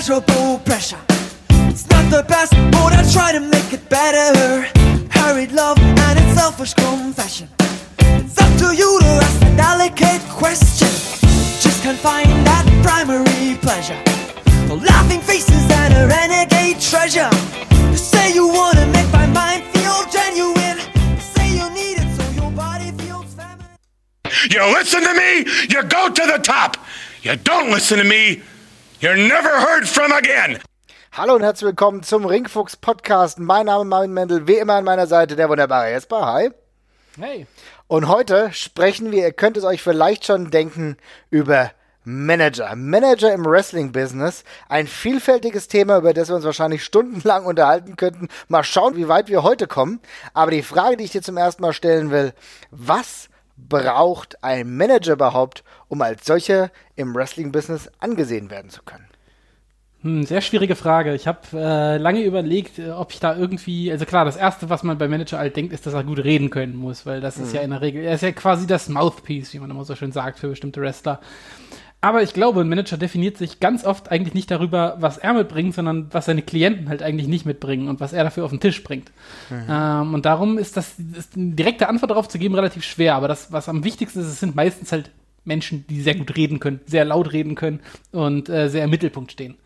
pressure. It's not the best, but I try to make it better. Hurried love and its selfish confession. It's up to you to ask a delicate question. Just can't find that primary pleasure. The laughing faces and a renegade treasure. You say you wanna make my mind feel genuine. You say you need it so your body feels. You listen to me, you go to the top. You don't listen to me, you're never heard from again. Hallo und herzlich willkommen zum Ringfuchs Podcast. Mein Name ist Marvin Mendel, wie immer an meiner Seite der wunderbare Jesper. Hi. Hey. Und heute sprechen wir, ihr könnt es euch vielleicht schon denken, über Manager. Manager im Wrestling-Business. Ein vielfältiges Thema, über das wir uns wahrscheinlich stundenlang unterhalten könnten. Mal schauen, wie weit wir heute kommen. Aber die Frage, die ich dir zum ersten Mal stellen will, was braucht ein Manager überhaupt, um als solcher im Wrestling-Business angesehen werden zu können? Hm, sehr schwierige Frage. Ich habe äh, lange überlegt, äh, ob ich da irgendwie, also klar, das erste, was man beim Manager halt denkt, ist, dass er gut reden können muss, weil das ist ja in der Regel, er ist ja quasi das Mouthpiece, wie man immer so schön sagt, für bestimmte Wrestler. Aber ich glaube, ein Manager definiert sich ganz oft eigentlich nicht darüber, was er mitbringt, sondern was seine Klienten halt eigentlich nicht mitbringen und was er dafür auf den Tisch bringt. Ähm, und darum ist das ist eine direkte Antwort darauf zu geben relativ schwer. Aber das, was am wichtigsten ist, es sind meistens halt Menschen, die sehr gut reden können, sehr laut reden können und äh, sehr im Mittelpunkt stehen.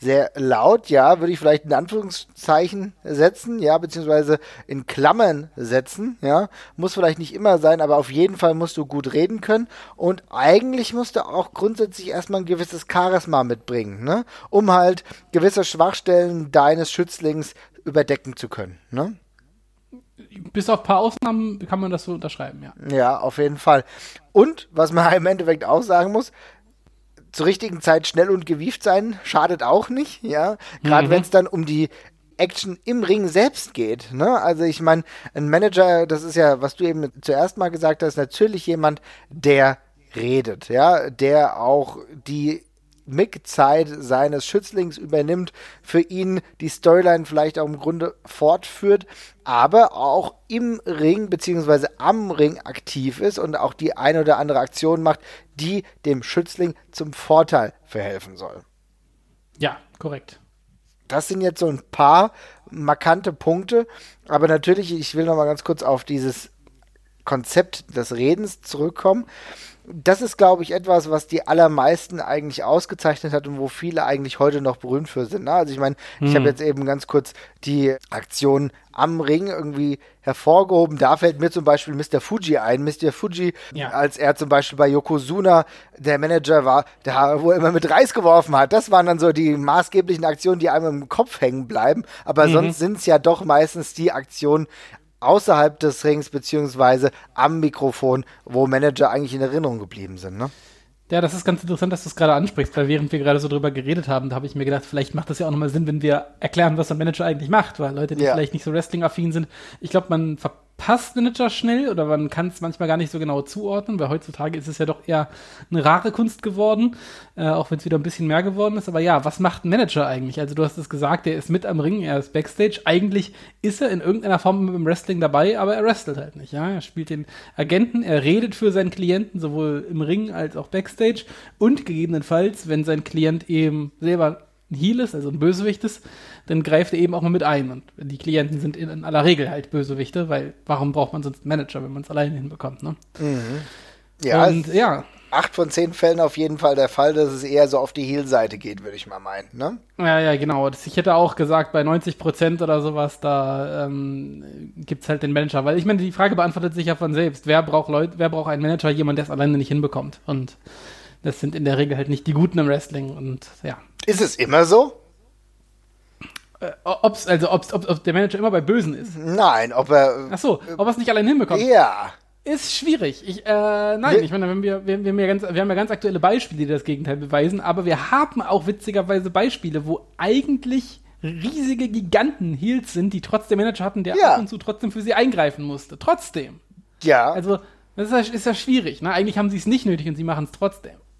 Sehr laut, ja, würde ich vielleicht in Anführungszeichen setzen, ja, beziehungsweise in Klammern setzen, ja, muss vielleicht nicht immer sein, aber auf jeden Fall musst du gut reden können und eigentlich musst du auch grundsätzlich erstmal ein gewisses Charisma mitbringen, ne, um halt gewisse Schwachstellen deines Schützlings überdecken zu können, ne. Bis auf ein paar Ausnahmen kann man das so unterschreiben, ja. Ja, auf jeden Fall. Und, was man im Endeffekt auch sagen muss, zur richtigen Zeit schnell und gewieft sein schadet auch nicht, ja. Gerade Mhm. wenn es dann um die Action im Ring selbst geht. Ne? Also ich meine, ein Manager, das ist ja, was du eben zuerst mal gesagt hast, natürlich jemand, der redet, ja, der auch die Mic-Zeit seines Schützlings übernimmt, für ihn die Storyline vielleicht auch im Grunde fortführt, aber auch im Ring beziehungsweise am Ring aktiv ist und auch die eine oder andere Aktion macht, die dem Schützling zum Vorteil verhelfen soll. Ja, korrekt. Das sind jetzt so ein paar markante Punkte, aber natürlich, ich will noch mal ganz kurz auf dieses Konzept des Redens zurückkommen. Das ist, glaube ich, etwas, was die allermeisten eigentlich ausgezeichnet hat und wo viele eigentlich heute noch berühmt für sind. Ne? Also ich meine, ich habe jetzt eben ganz kurz die Aktion am Ring irgendwie hervorgehoben. Da fällt mir zum Beispiel Mr. Fuji ein. Mr. Fuji, Ja. als er zum Beispiel bei Yokozuna der Manager war, der, wo er immer mit Reis geworfen hat. Das waren dann so die maßgeblichen Aktionen, die einem im Kopf hängen bleiben. Aber sonst sind es ja doch meistens die Aktionen außerhalb des Rings beziehungsweise am Mikrofon, wo Manager eigentlich in Erinnerung geblieben sind. Ne? Ja, das ist ganz interessant, dass du es gerade ansprichst, weil während wir gerade so drüber geredet haben, da habe ich mir gedacht, vielleicht macht das ja auch nochmal Sinn, wenn wir erklären, was ein Manager eigentlich macht, weil Leute, die Ja. vielleicht nicht so Wrestling-affin sind, ich glaube, man verpasst Manager schnell oder man kann es manchmal gar nicht so genau zuordnen, weil heutzutage ist es ja doch eher eine rare Kunst geworden, äh, auch wenn es wieder ein bisschen mehr geworden ist. Aber ja, was macht ein Manager eigentlich? Also du hast es gesagt, er ist mit am Ring, er ist Backstage. Eigentlich ist er in irgendeiner Form im Wrestling dabei, aber er wrestelt halt nicht. Ja, er spielt den Agenten, er redet für seinen Klienten sowohl im Ring als auch Backstage und gegebenenfalls, wenn sein Klient eben selber ein Heel ist, also ein Bösewicht ist, dann greift er eben auch mal mit ein. Und die Klienten sind in, aller Regel halt Bösewichte, weil warum braucht man sonst einen Manager, wenn man es alleine hinbekommt, ne? Ja, und es- ja, acht von zehn Fällen auf jeden Fall der Fall, dass es eher so auf die Heel-Seite geht, würde ich mal meinen. Ne? Ja, ja, genau. Ich hätte auch gesagt, bei 90 Prozent oder sowas, da ähm, gibt's halt den Manager. Weil ich meine, die Frage beantwortet sich ja von selbst. Wer braucht Leute, wer braucht einen Manager? Jemand, der es alleine nicht hinbekommt. Und das sind in der Regel halt nicht die Guten im Wrestling. Und ja. Ist es immer so? Äh, ob's, also ob's, ob, ob der Manager immer bei Bösen ist. Nein, ob er. Ach so, ob er es nicht allein hinbekommt. Ja. Ist schwierig. Ich, äh, nein, ich meine, wenn wir, wir, wir, haben ja ganz, wir haben ja ganz aktuelle Beispiele, die das Gegenteil beweisen, aber wir haben auch witzigerweise Beispiele, wo eigentlich riesige Giganten Heels sind, die trotzdem Manager hatten, der Ja. ab und zu trotzdem für sie eingreifen musste. Trotzdem. Ja. Also, das ist ja, ist ja schwierig. Ne? Eigentlich haben sie es nicht nötig und sie machen es trotzdem.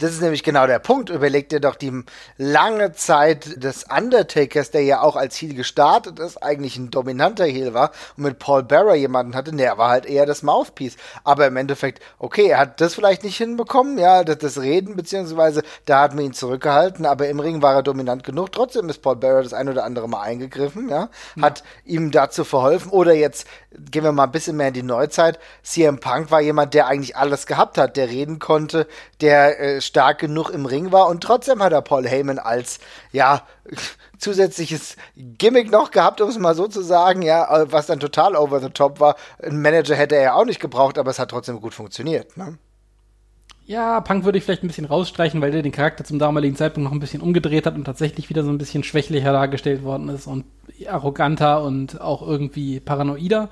Das ist nämlich genau der Punkt. Überleg dir doch die lange Zeit des Undertakers, der ja auch als Heel gestartet ist, eigentlich ein dominanter Heel war und mit Paul Bearer jemanden hatte, der war halt eher das Mouthpiece. Aber im Endeffekt, okay, er hat das vielleicht nicht hinbekommen, ja, das, das Reden, beziehungsweise da hat man ihn zurückgehalten, aber im Ring war er dominant genug. Trotzdem ist Paul Bearer das ein oder andere Mal eingegriffen, ja, ja. hat ihm dazu verholfen. Oder jetzt gehen wir mal ein bisschen mehr in die Neuzeit. CM Punk war jemand, der eigentlich alles gehabt hat, der reden konnte, der äh, stark genug im Ring war und trotzdem hat er Paul Heyman als, ja, zusätzliches Gimmick noch gehabt, um es mal so zu sagen, ja, was dann total over the top war. Ein Manager hätte er ja auch nicht gebraucht, aber es hat trotzdem gut funktioniert, ne? Ja, Punk würde ich vielleicht ein bisschen rausstreichen, weil der den Charakter zum damaligen Zeitpunkt noch ein bisschen umgedreht hat und tatsächlich wieder so ein bisschen schwächlicher dargestellt worden ist und arroganter und auch irgendwie paranoider.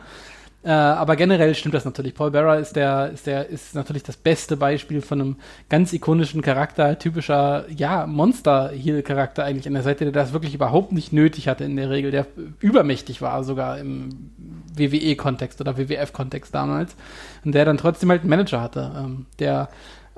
Äh, aber generell stimmt das natürlich. Paul Bearer ist der, ist der, ist natürlich das beste Beispiel von einem ganz ikonischen Charakter, typischer, ja, Monster-Heel-Charakter eigentlich an der Seite, der das wirklich überhaupt nicht nötig hatte in der Regel, der übermächtig war sogar im WWE-Kontext oder WWF-Kontext damals und der dann trotzdem halt einen Manager hatte, ähm, der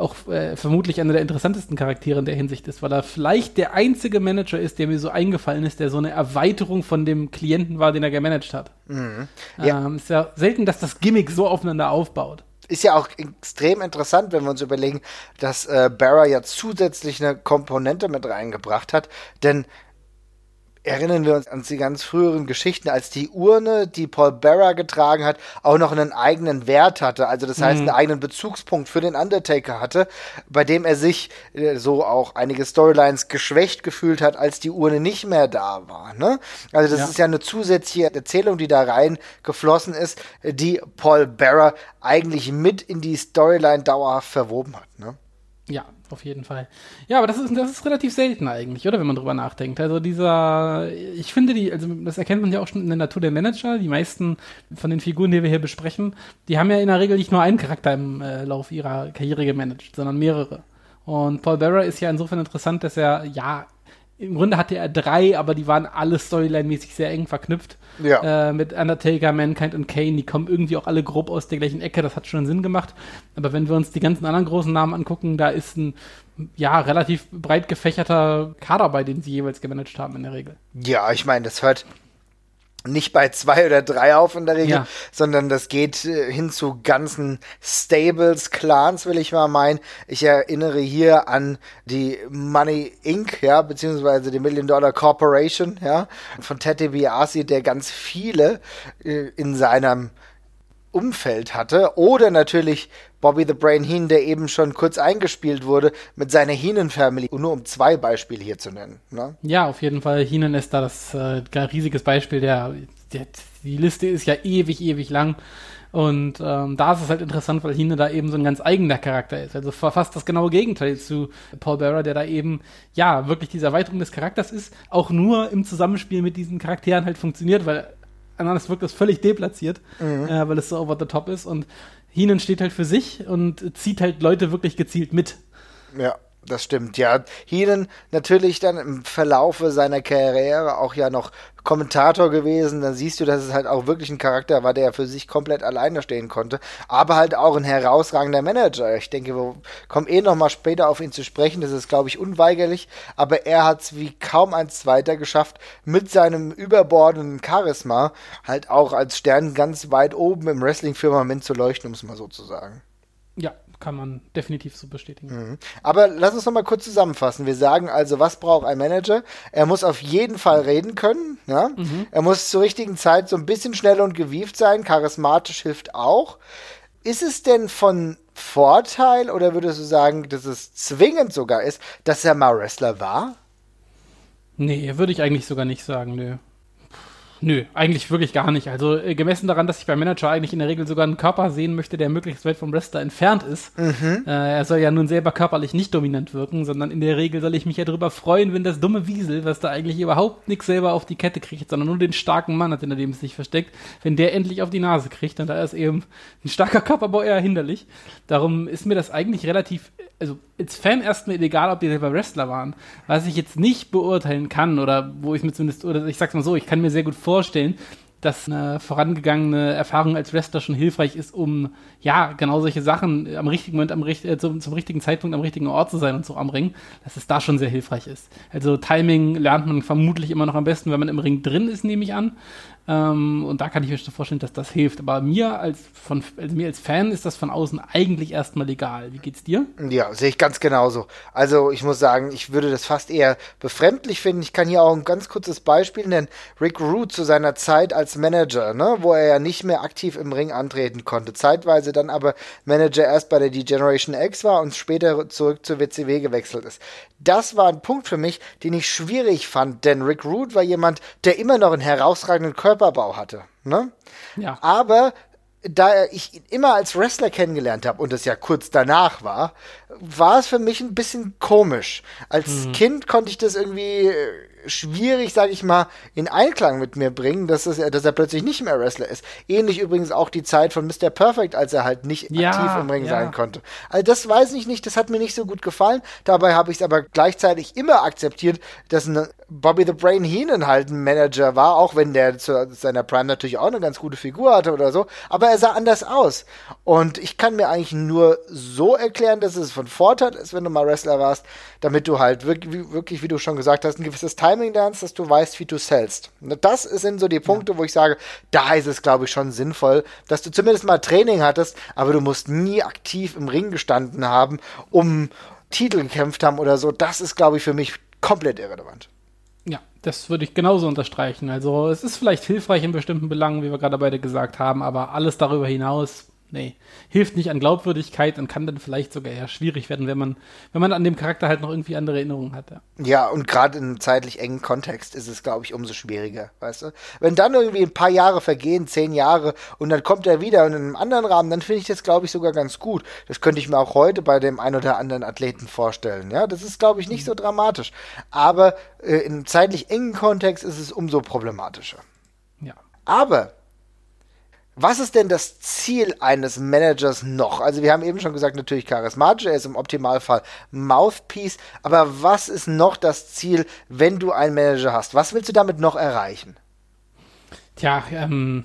auch äh, vermutlich einer der interessantesten Charaktere in der Hinsicht ist, weil er vielleicht der einzige Manager ist, der mir so eingefallen ist, der so eine Erweiterung von dem Klienten war, den er gemanagt hat. Mhm. Ja. Ähm, ist ja selten, dass das Gimmick so aufeinander aufbaut ist ja auch extrem interessant, wenn wir uns überlegen, dass äh, Barra ja zusätzlich eine Komponente mit reingebracht hat. Denn erinnern wir uns an die ganz früheren Geschichten, als die Urne, die Paul Bearer getragen hat, auch noch einen eigenen Wert hatte. Also das heißt, mhm. einen eigenen Bezugspunkt für den Undertaker hatte, bei dem er sich äh, so auch einige Storylines geschwächt gefühlt hat, als die Urne nicht mehr da war. Ne? Also das ja. ist ja eine zusätzliche Erzählung, die da rein geflossen ist, die Paul Bearer eigentlich mit in die Storyline dauerhaft verwoben hat. Ne? Ja, auf jeden Fall. Ja, aber das ist, das ist relativ selten eigentlich, oder? Wenn man drüber nachdenkt. Also dieser, ich finde die, also das erkennt man ja auch schon in der Natur der Manager. Die meisten von den Figuren, die wir hier besprechen, die haben ja in der Regel nicht nur einen Charakter im äh, Lauf ihrer Karriere gemanagt, sondern mehrere. Und Paul Bearer ist ja insofern interessant, dass er, ja, im Grunde hatte er drei, aber die waren alle storyline-mäßig sehr eng verknüpft. Ja. Äh, mit Undertaker, Mankind und Kane, die kommen irgendwie auch alle grob aus der gleichen Ecke, das hat schon Sinn gemacht. Aber wenn wir uns die ganzen anderen großen Namen angucken, da ist ein ja, relativ breit gefächerter Kader bei, den sie jeweils gemanagt haben in der Regel. Ja, ich meine, das hört nicht bei zwei oder drei auf in der Regel, ja. sondern das geht äh, hin zu ganzen Stables, Clans, will ich mal meinen. Ich erinnere hier an die Money Inc., ja, beziehungsweise die Million Dollar Corporation, ja, von Ted DiBiase, der ganz viele äh, in seinem Umfeld hatte. Oder natürlich Bobby the Brain Heen, der eben schon kurz eingespielt wurde, mit seiner Heenan-Family. Nur um zwei Beispiele hier zu nennen. Ne? Ja, auf jeden Fall. Heenan ist da das äh, riesiges Beispiel. Der, der, die Liste ist ja ewig, ewig lang. Und ähm, da ist es halt interessant, weil Hine da eben so ein ganz eigener Charakter ist. Also fast das genaue Gegenteil zu Paul Bearer, der da eben, ja, wirklich diese Erweiterung des Charakters ist, auch nur im Zusammenspiel mit diesen Charakteren halt funktioniert, weil anders wirkt das völlig deplatziert, mhm. äh, weil es so over the top ist. Und Heenan steht halt für sich und zieht halt Leute wirklich gezielt mit. Ja das stimmt, ja. Heenan natürlich dann im Verlaufe seiner Karriere auch ja noch Kommentator gewesen. Dann siehst du, dass es halt auch wirklich ein Charakter war, der für sich komplett alleine stehen konnte. Aber halt auch ein herausragender Manager. Ich denke, wir kommen eh noch mal später auf ihn zu sprechen. Das ist, glaube ich, unweigerlich. Aber er hat es wie kaum ein Zweiter geschafft, mit seinem überbordenden Charisma halt auch als Stern ganz weit oben im Wrestling-Firmament zu leuchten, um es mal so zu sagen. Ja, kann man definitiv so bestätigen. Mhm. Aber lass uns noch mal kurz zusammenfassen. Wir sagen also, was braucht ein Manager? Er muss auf jeden Fall reden können. Ja? Mhm. Er muss zur richtigen Zeit so ein bisschen schnell und gewieft sein. Charismatisch hilft auch. Ist es denn von Vorteil oder würdest du sagen, dass es zwingend sogar ist, dass er mal Wrestler war? Nee, würde ich eigentlich sogar nicht sagen, nö. Nö, eigentlich wirklich gar nicht. Also äh, gemessen daran, dass ich beim Manager eigentlich in der Regel sogar einen Körper sehen möchte, der möglichst weit vom Wrestler entfernt ist. Mhm. Äh, er soll ja nun selber körperlich nicht dominant wirken, sondern in der Regel soll ich mich ja darüber freuen, wenn das dumme Wiesel, was da eigentlich überhaupt nichts selber auf die Kette kriegt, sondern nur den starken Mann hat, hinter dem es sich versteckt, wenn der endlich auf die Nase kriegt, dann da ist eben ein starker Körperbau eher hinderlich. Darum ist mir das eigentlich relativ, also als Fan erstmal egal, ob die selber Wrestler waren. Was ich jetzt nicht beurteilen kann oder wo ich mir zumindest, oder ich sag's mal so, ich kann mir sehr gut vorstellen, dass eine vorangegangene Erfahrung als Wrestler schon hilfreich ist, um ja genau solche Sachen am richtigen Moment, am, äh, zum, zum, richtigen Zeitpunkt am richtigen Ort zu sein und so am Ring, dass es da schon sehr hilfreich ist. Also Timing lernt man vermutlich immer noch am besten, wenn man im Ring drin ist, nehme ich an. Ähm, und da kann ich mir schon vorstellen, dass das hilft. Aber mir als, von, also mir als Fan ist das von außen eigentlich erstmal egal. Wie geht's dir? Ja, sehe ich ganz genauso. Also ich muss sagen, ich würde das fast eher befremdlich finden. Ich kann hier auch ein ganz kurzes Beispiel nennen. Rick Root zu seiner Zeit als Manager, ne, wo er ja nicht mehr aktiv im Ring antreten konnte. Zeitweise dann aber Manager erst bei der D-Generation X war und später zurück zur WCW gewechselt ist. Das war ein Punkt für mich, den ich schwierig fand, denn Rick Root war jemand, der immer noch einen herausragenden Körper Körperbau hatte. Ne? Ja. Aber da ich ihn immer als Wrestler kennengelernt habe und es ja kurz danach war, war es für mich ein bisschen komisch. Als mhm. Kind konnte ich das irgendwie äh, schwierig, sage ich mal, in Einklang mit mir bringen, dass, es, dass er plötzlich nicht mehr Wrestler ist. Ähnlich übrigens auch die Zeit von Mr. Perfect, als er halt nicht ja, aktiv im Ring ja. sein konnte. Also das weiß ich nicht, das hat mir nicht so gut gefallen. Dabei habe ich es aber gleichzeitig immer akzeptiert, dass ein Bobby the Brain Heenan halt ein Manager war, auch wenn der zu seiner Prime natürlich auch eine ganz gute Figur hatte oder so, aber er sah anders aus. Und ich kann mir eigentlich nur so erklären, dass es von Vorteil ist, wenn du mal Wrestler warst, damit du halt wirklich, wirklich wie du schon gesagt hast, ein gewisses Timing lernst, dass du weißt, wie du sellst. Das sind so die Punkte, ja. wo ich sage, da ist es, glaube ich, schon sinnvoll, dass du zumindest mal Training hattest, aber du musst nie aktiv im Ring gestanden haben, um Titel gekämpft haben oder so. Das ist, glaube ich, für mich komplett irrelevant. Ja, das würde ich genauso unterstreichen. Also es ist vielleicht hilfreich in bestimmten Belangen, wie wir gerade beide gesagt haben, aber alles darüber hinaus nee, hilft nicht an Glaubwürdigkeit und kann dann vielleicht sogar eher schwierig werden, wenn man, wenn man an dem Charakter halt noch irgendwie andere Erinnerungen hat. Ja, ja und gerade in einem zeitlich engen Kontext ist es, glaube ich, umso schwieriger, weißt du? Wenn dann irgendwie ein paar Jahre vergehen, zehn Jahre, und dann kommt er wieder in einem anderen Rahmen, dann finde ich das, glaube ich, sogar ganz gut. Das könnte ich mir auch heute bei dem ein oder anderen Athleten vorstellen. Ja, das ist, glaube ich, nicht so dramatisch. Aber äh, in einem zeitlich engen Kontext ist es umso problematischer. Ja. Aber was ist denn das Ziel eines Managers noch? Also wir haben eben schon gesagt, natürlich charismatisch, er ist im Optimalfall Mouthpiece, aber was ist noch das Ziel, wenn du einen Manager hast? Was willst du damit noch erreichen? Tja, ähm,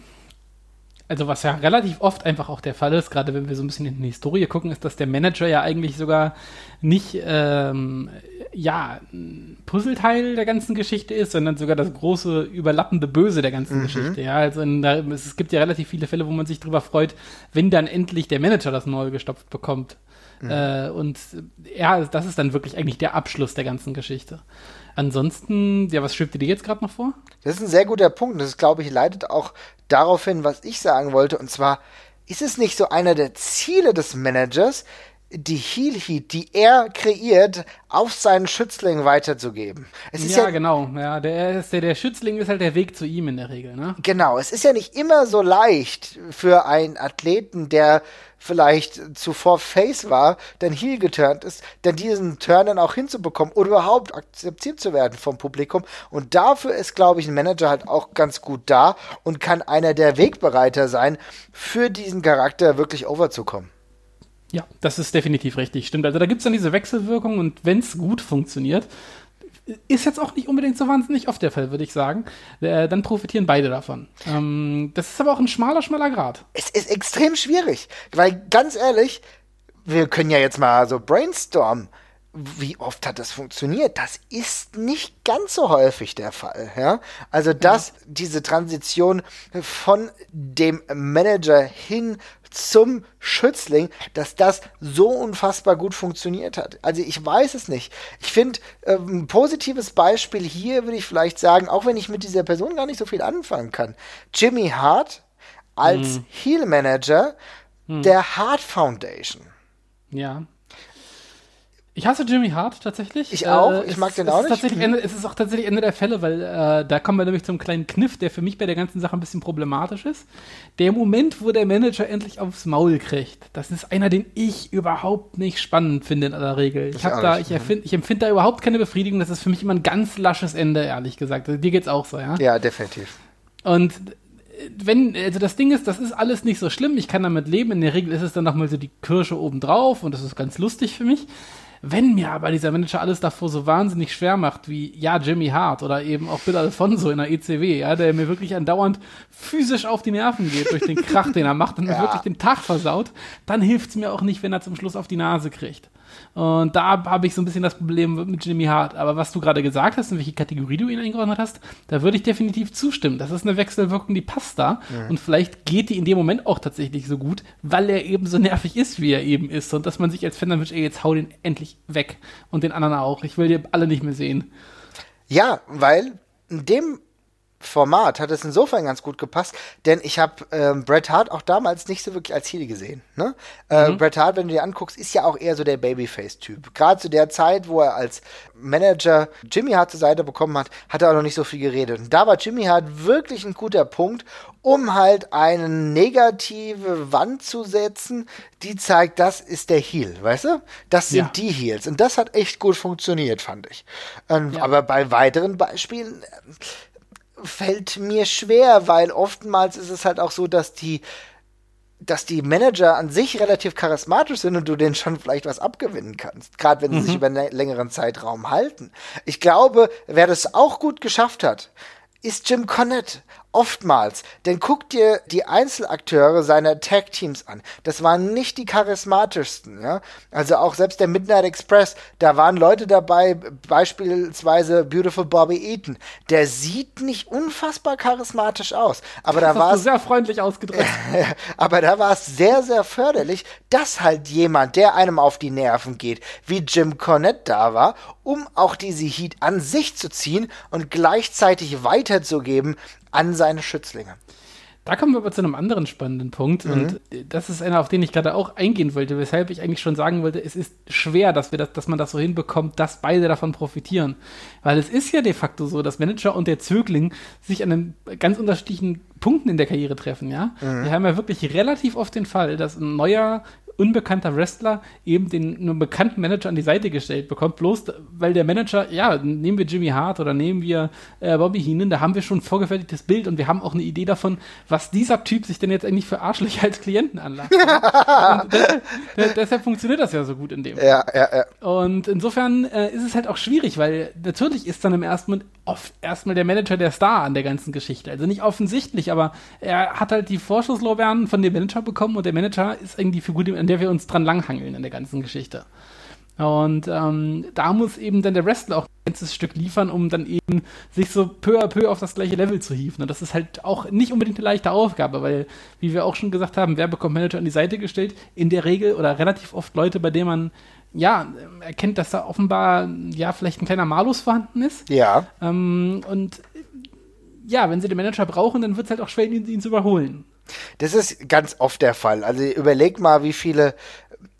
also was ja relativ oft einfach auch der Fall ist, gerade wenn wir so ein bisschen in die Historie gucken, ist, dass der Manager ja eigentlich sogar nicht ähm, ja ein Puzzleteil der ganzen Geschichte ist, sondern sogar das große überlappende Böse der ganzen mhm. Geschichte. Ja, also in, da, es gibt ja relativ viele Fälle, wo man sich darüber freut, wenn dann endlich der Manager das neu gestopft bekommt. Mhm. Äh, und ja, das ist dann wirklich eigentlich der Abschluss der ganzen Geschichte. Ansonsten, ja, was schwebt dir jetzt gerade noch vor? Das ist ein sehr guter Punkt. Das, glaube ich, leitet auch darauf hin, was ich sagen wollte. Und zwar, ist es nicht so einer der Ziele des Managers, die Heal Heat, die er kreiert, auf seinen Schützling weiterzugeben. Es ja, ja, genau. Ja, der, der, der Schützling ist halt der Weg zu ihm in der Regel. Ne? Genau. Es ist ja nicht immer so leicht für einen Athleten, der vielleicht zuvor Face war, dann Heel geturnt ist, dann diesen Turn dann auch hinzubekommen oder überhaupt akzeptiert zu werden vom Publikum. Und dafür ist, glaube ich, ein Manager halt auch ganz gut da und kann einer der Wegbereiter sein, für diesen Charakter wirklich overzukommen. Ja, das ist definitiv richtig, stimmt. Also da gibt es dann diese Wechselwirkung und wenn es gut funktioniert, ist jetzt auch nicht unbedingt so wahnsinnig oft der Fall, würde ich sagen. Äh, dann profitieren beide davon. Ähm, das ist aber auch ein schmaler, schmaler Grad. Es ist extrem schwierig, weil ganz ehrlich, wir können ja jetzt mal so brainstormen. Wie oft hat das funktioniert? Das ist nicht ganz so häufig der Fall. Ja? Also, dass ja. diese Transition von dem Manager hin zum Schützling, dass das so unfassbar gut funktioniert hat. Also ich weiß es nicht. Ich finde, äh, ein positives Beispiel hier würde ich vielleicht sagen, auch wenn ich mit dieser Person gar nicht so viel anfangen kann. Jimmy Hart als hm. Heel Manager hm. der Hart Foundation. Ja. Ich hasse Jimmy Hart tatsächlich. Ich auch. Äh, ich mag den auch nicht. Ende, es ist auch tatsächlich Ende der Fälle, weil äh, da kommen wir nämlich zum kleinen Kniff, der für mich bei der ganzen Sache ein bisschen problematisch ist. Der Moment, wo der Manager endlich aufs Maul kriegt, das ist einer, den ich überhaupt nicht spannend finde in aller Regel. Ich, hab da, ich, ich empfinde da überhaupt keine Befriedigung. Das ist für mich immer ein ganz lasches Ende, ehrlich gesagt. Also, dir geht's auch so, ja? Ja, definitiv. Und wenn, also das Ding ist, das ist alles nicht so schlimm. Ich kann damit leben. In der Regel ist es dann nochmal so die Kirsche obendrauf und das ist ganz lustig für mich Wenn mir aber dieser Manager alles davor so wahnsinnig schwer macht, wie ja Jimmy Hart oder eben auch Bill Alfonso in der ECW, ja, der mir wirklich andauernd physisch auf die Nerven geht durch den Krach, den er macht und mir wirklich den Tag versaut, dann hilft es mir auch nicht, wenn er zum Schluss auf die Nase kriegt. Und da habe ich so ein bisschen das Problem mit Jimmy Hart. Aber was du gerade gesagt hast, in welche Kategorie du ihn eingeordnet hast, da würde ich definitiv zustimmen. Das ist eine Wechselwirkung, die passt da. Mhm. Und vielleicht geht die in dem Moment auch tatsächlich so gut, weil er eben so nervig ist, wie er eben ist. Und dass man sich als Fan dann wünscht, ey, jetzt hau den endlich weg. Und den anderen auch. Ich will die alle nicht mehr sehen. Ja, weil in dem Format hat es insofern ganz gut gepasst, denn ich habe ähm, Bret Hart auch damals nicht so wirklich als Heel gesehen. Ne? Äh, mhm. Bret Hart, wenn du dir anguckst, ist ja auch eher so der Babyface-Typ. Gerade zu der Zeit, wo er als Manager Jimmy Hart zur Seite bekommen hat, hat er auch noch nicht so viel geredet. Und da war Jimmy Hart wirklich ein guter Punkt, um halt eine negative Wand zu setzen, die zeigt, das ist der Heel, weißt du? Das sind ja. die Heels. Und das hat echt gut funktioniert, fand ich. Ähm, ja. Aber bei weiteren Beispielen fällt mir schwer, weil oftmals ist es halt auch so, dass die dass die Manager an sich relativ charismatisch sind und du denen schon vielleicht was abgewinnen kannst, gerade wenn sie mhm. sich über einen längeren Zeitraum halten. Ich glaube, wer das auch gut geschafft hat, ist Jim Cornette oftmals. Denn guck dir die Einzelakteure seiner Tag-Teams an. Das waren nicht die charismatischsten. Ja? Also auch selbst der Midnight Express, da waren Leute dabei, beispielsweise Beautiful Bobby Eaton. Der sieht nicht unfassbar charismatisch aus. Aber das da war es sehr freundlich ausgedrückt. aber da war es sehr, sehr förderlich, dass halt jemand, der einem auf die Nerven geht, wie Jim Cornette da war, um auch diese Heat an sich zu ziehen und gleichzeitig weiterzugeben an seine Schützlinge. Da kommen wir aber zu einem anderen spannenden Punkt mhm. und das ist einer, auf den ich gerade auch eingehen wollte, weshalb ich eigentlich schon sagen wollte, es ist schwer, dass wir das, dass man das so hinbekommt, dass beide davon profitieren, weil es ist ja de facto so, dass Manager und der Zögling sich an einem ganz unterschiedlichen Punkten in der Karriere treffen, ja. Mhm. Wir haben ja wirklich relativ oft den Fall, dass ein neuer unbekannter Wrestler eben den einen bekannten Manager an die Seite gestellt bekommt, bloß weil der Manager, ja, nehmen wir Jimmy Hart oder nehmen wir äh, Bobby Heenan, da haben wir schon ein vorgefertigtes Bild und wir haben auch eine Idee davon, was dieser Typ sich denn jetzt eigentlich für Arschlöcher als Klienten anlagt. deshalb, deshalb, funktioniert das ja so gut in dem. Ja, ja, ja. Und insofern äh, ist es halt auch schwierig, weil natürlich ist dann im ersten Moment oft erstmal der Manager der Star an der ganzen Geschichte. Also nicht offensichtlich, aber er hat halt die Vorschusslorbeeren von dem Manager bekommen und der Manager ist irgendwie die Figur, an der wir uns dran langhangeln in der ganzen Geschichte. Und ähm, da muss eben dann der Wrestler auch ein ganzes Stück liefern, um dann eben sich so peu à peu auf das gleiche Level zu hieven. Und das ist halt auch nicht unbedingt eine leichte Aufgabe, weil, wie wir auch schon gesagt haben, wer bekommt Manager an die Seite gestellt? In der Regel oder relativ oft Leute, bei denen man ja, erkennt, dass da offenbar ja vielleicht ein kleiner Malus vorhanden ist. Ja. Ähm, und ja, wenn sie den Manager brauchen, dann wird es halt auch schwer, ihn, ihn zu überholen. Das ist ganz oft der Fall. Also überleg mal, wie viele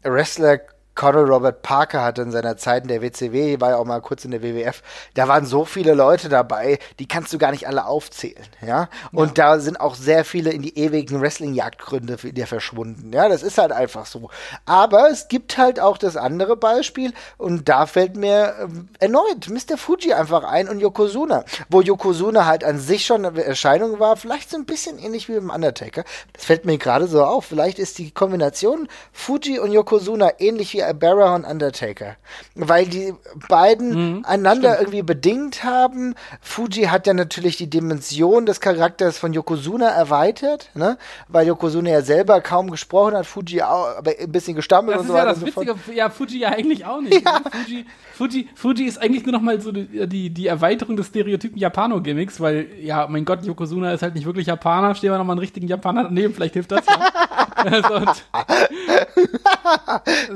Wrestler Conor Robert Parker hatte in seiner Zeit in der WCW, war ja auch mal kurz in der WWF, da waren so viele Leute dabei, die kannst du gar nicht alle aufzählen, ja. Und ja. da sind auch sehr viele in die ewigen Wrestling-Jagdgründe dir verschwunden, ja. Das ist halt einfach so. Aber es gibt halt auch das andere Beispiel und da fällt mir äh, erneut Mr. Fuji einfach ein und Yokozuna, wo Yokozuna halt an sich schon eine Erscheinung war, vielleicht so ein bisschen ähnlich wie im Undertaker. Das fällt mir gerade so auf. Vielleicht ist die Kombination Fuji und Yokozuna ähnlich wie Barra und Undertaker. Weil die beiden mhm, einander stimmt. irgendwie bedingt haben. Fuji hat ja natürlich die Dimension des Charakters von Yokozuna erweitert, ne? Weil Yokozuna ja selber kaum gesprochen hat, Fuji auch, aber ein bisschen gestammelt das und so weiter. Das ist ja das Witzige, ja, Fuji ja eigentlich auch nicht. Ja. Fuji, Fuji, Fuji ist eigentlich nur noch mal so die, die, die Erweiterung des Stereotypen Japano-Gimmicks, weil, ja, mein Gott, Yokozuna ist halt nicht wirklich Japaner, stehen wir noch mal einen richtigen Japaner daneben, vielleicht hilft das ja. also,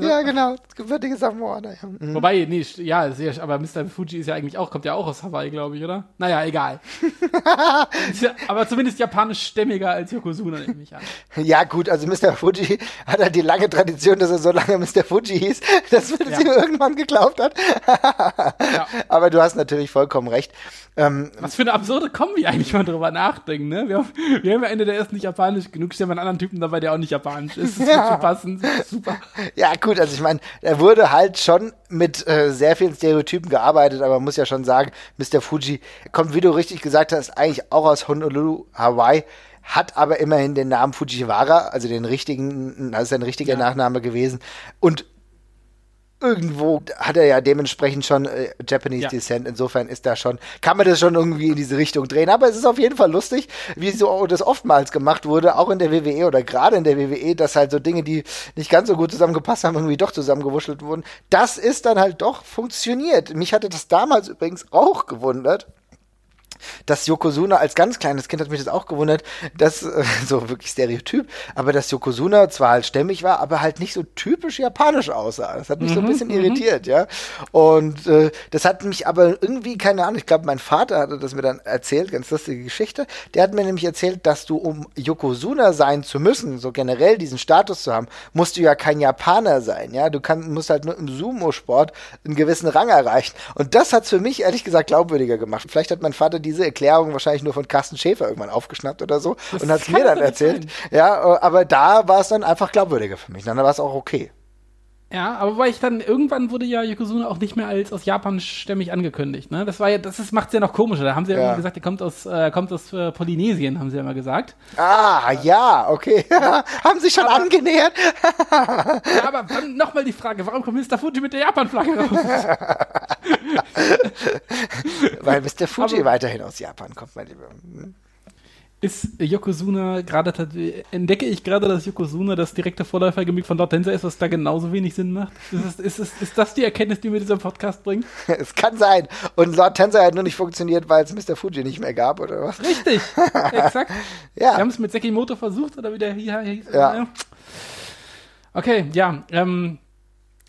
ja, genau, gebürtige Samoaner. Ja. Mhm. Wobei, nee, ja, sehr, aber Mr. Fuji ist ja eigentlich auch, kommt ja auch aus Hawaii, glaube ich, oder? Naja, egal. ja, aber zumindest japanisch stämmiger als Yokozuna, nehme ich an. Ja, gut, also Mr. Fuji hat halt die lange Tradition, dass er so lange Mr. Fuji hieß, dass man ja. ihm irgendwann geglaubt hat. ja. Aber du hast natürlich vollkommen recht. Ähm, Was für eine absurde Kombi eigentlich mal drüber nachdenken, ne? Wir, haben, wir haben ja Ende der ersten nicht japanisch genug, stellen wir einen anderen Typen dabei, der auch nicht japanisch ist. Das ja. wird schon passen. Super. Ja, gut, also ich meine, er wurde halt schon mit äh, sehr vielen Stereotypen gearbeitet, aber man muss ja schon sagen, Mr. Fuji kommt, wie du richtig gesagt hast, eigentlich auch aus Honolulu, Hawaii hat aber immerhin den Namen Fujiwara, also den richtigen, das ist ein richtiger ja. Nachname gewesen. Und irgendwo hat er ja dementsprechend schon äh, Japanese Ja. Descent. Insofern ist da schon, kann man das schon irgendwie in diese Richtung drehen. Aber es ist auf jeden Fall lustig, wie so das oftmals gemacht wurde, auch in der WWE oder gerade in der WWE, dass halt so Dinge, die nicht ganz so gut zusammengepasst haben, irgendwie doch zusammengewuschelt wurden. Das ist dann halt doch funktioniert. Mich hatte das damals übrigens auch gewundert dass Yokozuna als ganz kleines Kind hat mich das auch gewundert, dass, äh, so wirklich Stereotyp, aber dass Yokozuna zwar halt stämmig war, aber halt nicht so typisch japanisch aussah. Das hat mich so ein bisschen irritiert, ja. Und äh, das hat mich aber irgendwie, keine Ahnung, ich glaube, mein Vater hatte das mir dann erzählt, ganz lustige Geschichte. Der hat mir nämlich erzählt, dass du, um Yokozuna sein zu müssen, so generell diesen Status zu haben, musst du ja kein Japaner sein, ja. Du kann, musst halt nur im Sumo-Sport einen gewissen Rang erreichen. Und das hat's für mich ehrlich gesagt glaubwürdiger gemacht. Vielleicht hat mein Vater diese Erklärung wahrscheinlich nur von Carsten Schäfer irgendwann aufgeschnappt oder so Das und hat's kann mir dann erzählt. sein. Ja, äh, aber da war es dann einfach glaubwürdiger für mich. Dann war es auch okay. Ja, aber weil ich dann, irgendwann wurde ja Yokozuna auch nicht mehr als aus Japan stämmig angekündigt, ne? Das war ja, das ist, macht's ja noch komischer. Da haben sie ja, Ja. immer gesagt, er kommt aus, äh, kommt aus äh, Polynesien, haben sie ja immer gesagt. Ah, ja, okay. Haben Sie schon angenähert? Ja, aber dann nochmal die Frage, warum kommt Mr. Fuji mit der Japan-Flagge raus? Weil Mr. Fuji Aber- weiterhin aus Japan kommt, mein Lieber. Ist Yokozuna gerade, entdecke ich gerade, dass Yokozuna das direkte Vorläufergimmick von Lord Tensei ist, was da genauso wenig Sinn macht? Ist, ist, es, ist das die Erkenntnis, die mir dieser Podcast bringt? Es kann sein. Und Lord Tensei hat nur nicht funktioniert, weil es Mr. Fuji nicht mehr gab, oder was? Richtig, exakt. Ja. Wir haben es mit Sekimoto versucht, oder wie der hier hieß. Ja. Okay, ja, ähm,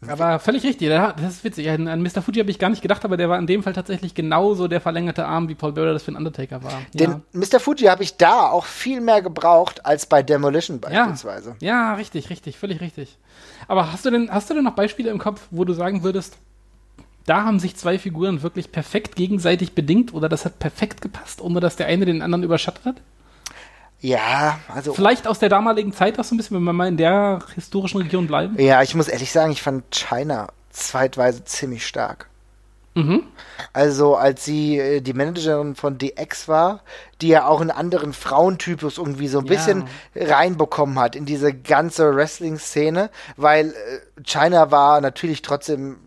aber völlig richtig. Das ist witzig. An, an Mr. Fuji habe ich gar nicht gedacht, aber der war in dem Fall tatsächlich genauso der verlängerte Arm, wie Paul Bearer das für einen Undertaker war. Den Mr. Fuji habe ich da auch viel mehr gebraucht als bei Demolition ja. beispielsweise. Ja, richtig, richtig, völlig richtig. Aber hast du denn, hast du denn noch Beispiele im Kopf, wo du sagen würdest, da haben sich zwei Figuren wirklich perfekt gegenseitig bedingt oder das hat perfekt gepasst, ohne dass der eine den anderen überschattet hat? Ja, also. Vielleicht aus der damaligen Zeit auch so ein bisschen, wenn wir mal in der historischen Region bleiben. Ja, ich muss ehrlich sagen, ich fand China zeitweise ziemlich stark. Mhm. Also als sie äh, die Managerin von DX war, die ja auch einen anderen Frauentypus irgendwie so ein Ja. bisschen reinbekommen hat in diese ganze Wrestling-Szene, weil äh, China war natürlich trotzdem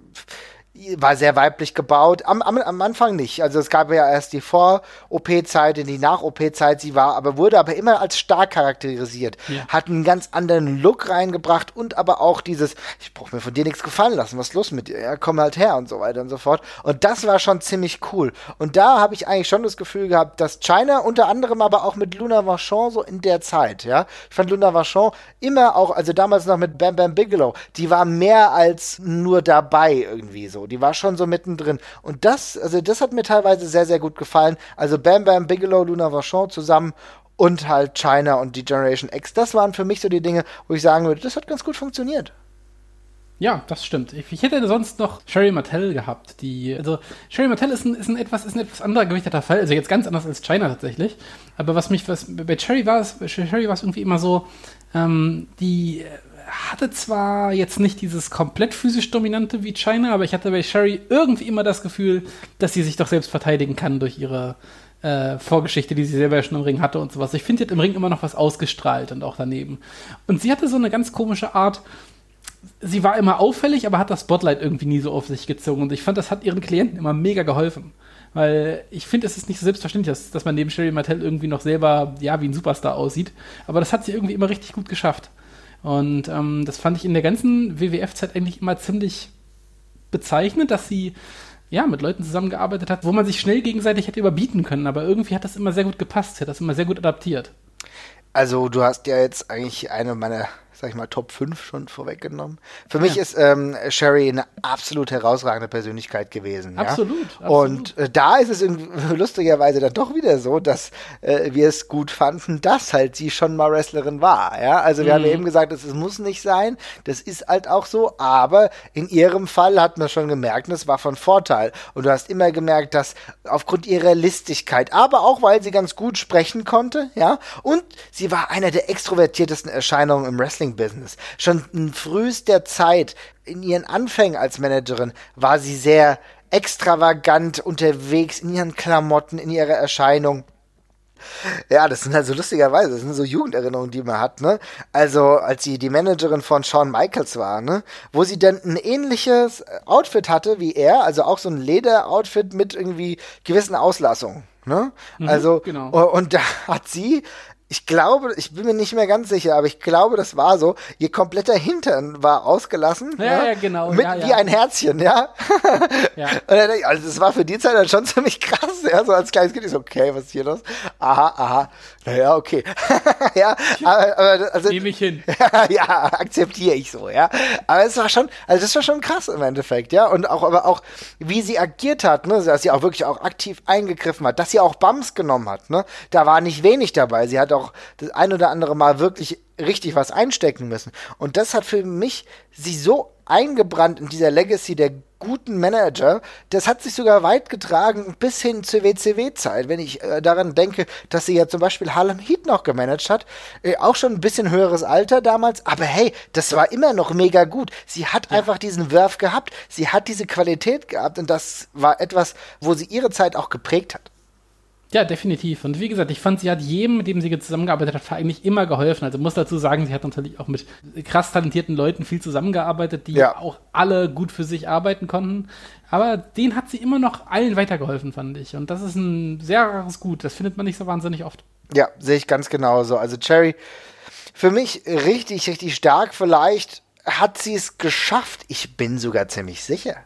war sehr weiblich gebaut. Am, am, am Anfang nicht. Also es gab ja erst die Vor-OP-Zeit und die Nach-OP-Zeit. Sie war, aber wurde aber immer als stark charakterisiert. Ja. Hat einen ganz anderen Look reingebracht und aber auch dieses, ich brauche mir von dir nichts gefallen lassen. Was ist los mit dir? Ja, komm halt her und so weiter und so fort. Und das war schon ziemlich cool. Und da habe ich eigentlich schon das Gefühl gehabt, dass China unter anderem aber auch mit Luna Vachon so in der Zeit, ja. Ich fand Luna Vachon immer auch, also damals noch mit Bam Bam Bigelow, die war mehr als nur dabei irgendwie so. Die war schon so mittendrin. Und das, also das hat mir teilweise sehr, sehr gut gefallen. Also Bam Bam Bigelow, Luna Vachon zusammen und halt China und die Generation X. Das waren für mich so die Dinge, wo ich sagen würde, das hat ganz gut funktioniert. Ja, das stimmt. Ich, hätte sonst noch Sherry Martell gehabt, die, also Sherry Martell ist ein, ist ein etwas, ist ein etwas anderer gewichteter Fall, also jetzt ganz anders als China tatsächlich. Aber was mich, was bei Sherry war es, Sherry war es irgendwie immer so, ähm, die hatte zwar jetzt nicht dieses komplett physisch dominante wie China, aber ich hatte bei Sherry irgendwie immer das Gefühl, dass sie sich doch selbst verteidigen kann durch ihre äh, Vorgeschichte, die sie selber schon im Ring hatte und sowas. Ich finde, sie hat im Ring immer noch was ausgestrahlt und auch daneben. Und sie hatte so eine ganz komische Art, sie war immer auffällig, aber hat das Spotlight irgendwie nie so auf sich gezogen. Und ich fand, das hat ihren Klienten immer mega geholfen. Weil ich finde, es ist nicht so selbstverständlich, dass, dass man neben Sherry Martell irgendwie noch selber, ja, wie ein Superstar aussieht. Aber das hat sie irgendwie immer richtig gut geschafft. Und ähm, das fand ich in der ganzen WWF-Zeit eigentlich immer ziemlich bezeichnend, dass sie ja mit Leuten zusammengearbeitet hat, wo man sich schnell gegenseitig hätte überbieten können. Aber irgendwie hat das immer sehr gut gepasst. Sie hat das immer sehr gut adaptiert. Also du hast ja jetzt eigentlich eine meiner, sag ich mal, Top 5 schon vorweggenommen. Für mich ist ähm, Sherry eine absolut herausragende Persönlichkeit gewesen. Absolut, Ja? absolut. Und äh, da ist es in, lustigerweise dann doch wieder so, dass äh, wir es gut fanden, dass halt sie schon mal Wrestlerin war. Ja? Also wir haben ja eben gesagt, es, muss nicht sein. Das ist halt auch so. Aber in ihrem Fall hat man schon gemerkt, es war von Vorteil. Und du hast immer gemerkt, dass aufgrund ihrer Listigkeit, aber auch weil sie ganz gut sprechen konnte, ja, und sie war einer der extrovertiertesten Erscheinungen im Wrestling-Business. Schon in frühester Zeit, in ihren Anfängen als Managerin, war sie sehr extravagant unterwegs in ihren Klamotten, in ihrer Erscheinung. Ja, das sind halt so lustigerweise, das sind so Jugenderinnerungen, die man hat, ne? Also, als sie die Managerin von Shawn Michaels war, ne? Wo sie dann ein ähnliches Outfit hatte wie er, also auch so ein Lederoutfit mit irgendwie gewissen Auslassungen. Ne? Mhm, also, genau. und da hat sie ich glaube, ich bin mir nicht mehr ganz sicher, aber ich glaube, das war so. Ihr kompletter Hintern war ausgelassen. Ja, ja, ja, genau, Mit, ja, ja. Wie ein Herzchen, ja. Ja. Und dann also das war für die Zeit dann schon ziemlich krass, ja, so als kleines Kind. Ich so, okay, was ist hier los? Aha, aha. Naja, okay. ja, aber, aber also, Nehme ich hin. ja, akzeptiere ich so, ja. Aber es war schon, also das war schon krass im Endeffekt, ja. Und auch, aber auch, wie sie agiert hat, ne, dass sie auch wirklich auch aktiv eingegriffen hat, dass sie auch Bums genommen hat, ne. Da war nicht wenig dabei. Sie hat auch das ein oder andere Mal wirklich richtig was einstecken müssen. Und das hat für mich sie so eingebrannt in dieser Legacy der guten Manager. Das hat sich sogar weit getragen bis hin zur WCW-Zeit. Wenn ich äh, daran denke, dass sie ja zum Beispiel Harlem Heat noch gemanagt hat, äh, auch schon ein bisschen höheres Alter damals, aber hey, das war immer noch mega gut. Sie hat einfach diesen Wurf gehabt, sie hat diese Qualität gehabt und das war etwas, wo sie ihre Zeit auch geprägt hat. Ja, definitiv. Und wie gesagt, ich fand, sie hat jedem, mit dem sie zusammengearbeitet hat, eigentlich immer geholfen. Also muss dazu sagen, sie hat natürlich auch mit krass talentierten Leuten viel zusammengearbeitet, die Ja. auch alle gut für sich arbeiten konnten. Aber den hat sie immer noch allen weitergeholfen, fand ich. Und das ist ein sehr rares Gut. Das findet man nicht so wahnsinnig oft. Ja, sehe ich ganz genauso. Also Cherry, für mich richtig, richtig stark. Vielleicht hat sie es geschafft. Ich bin sogar ziemlich sicher.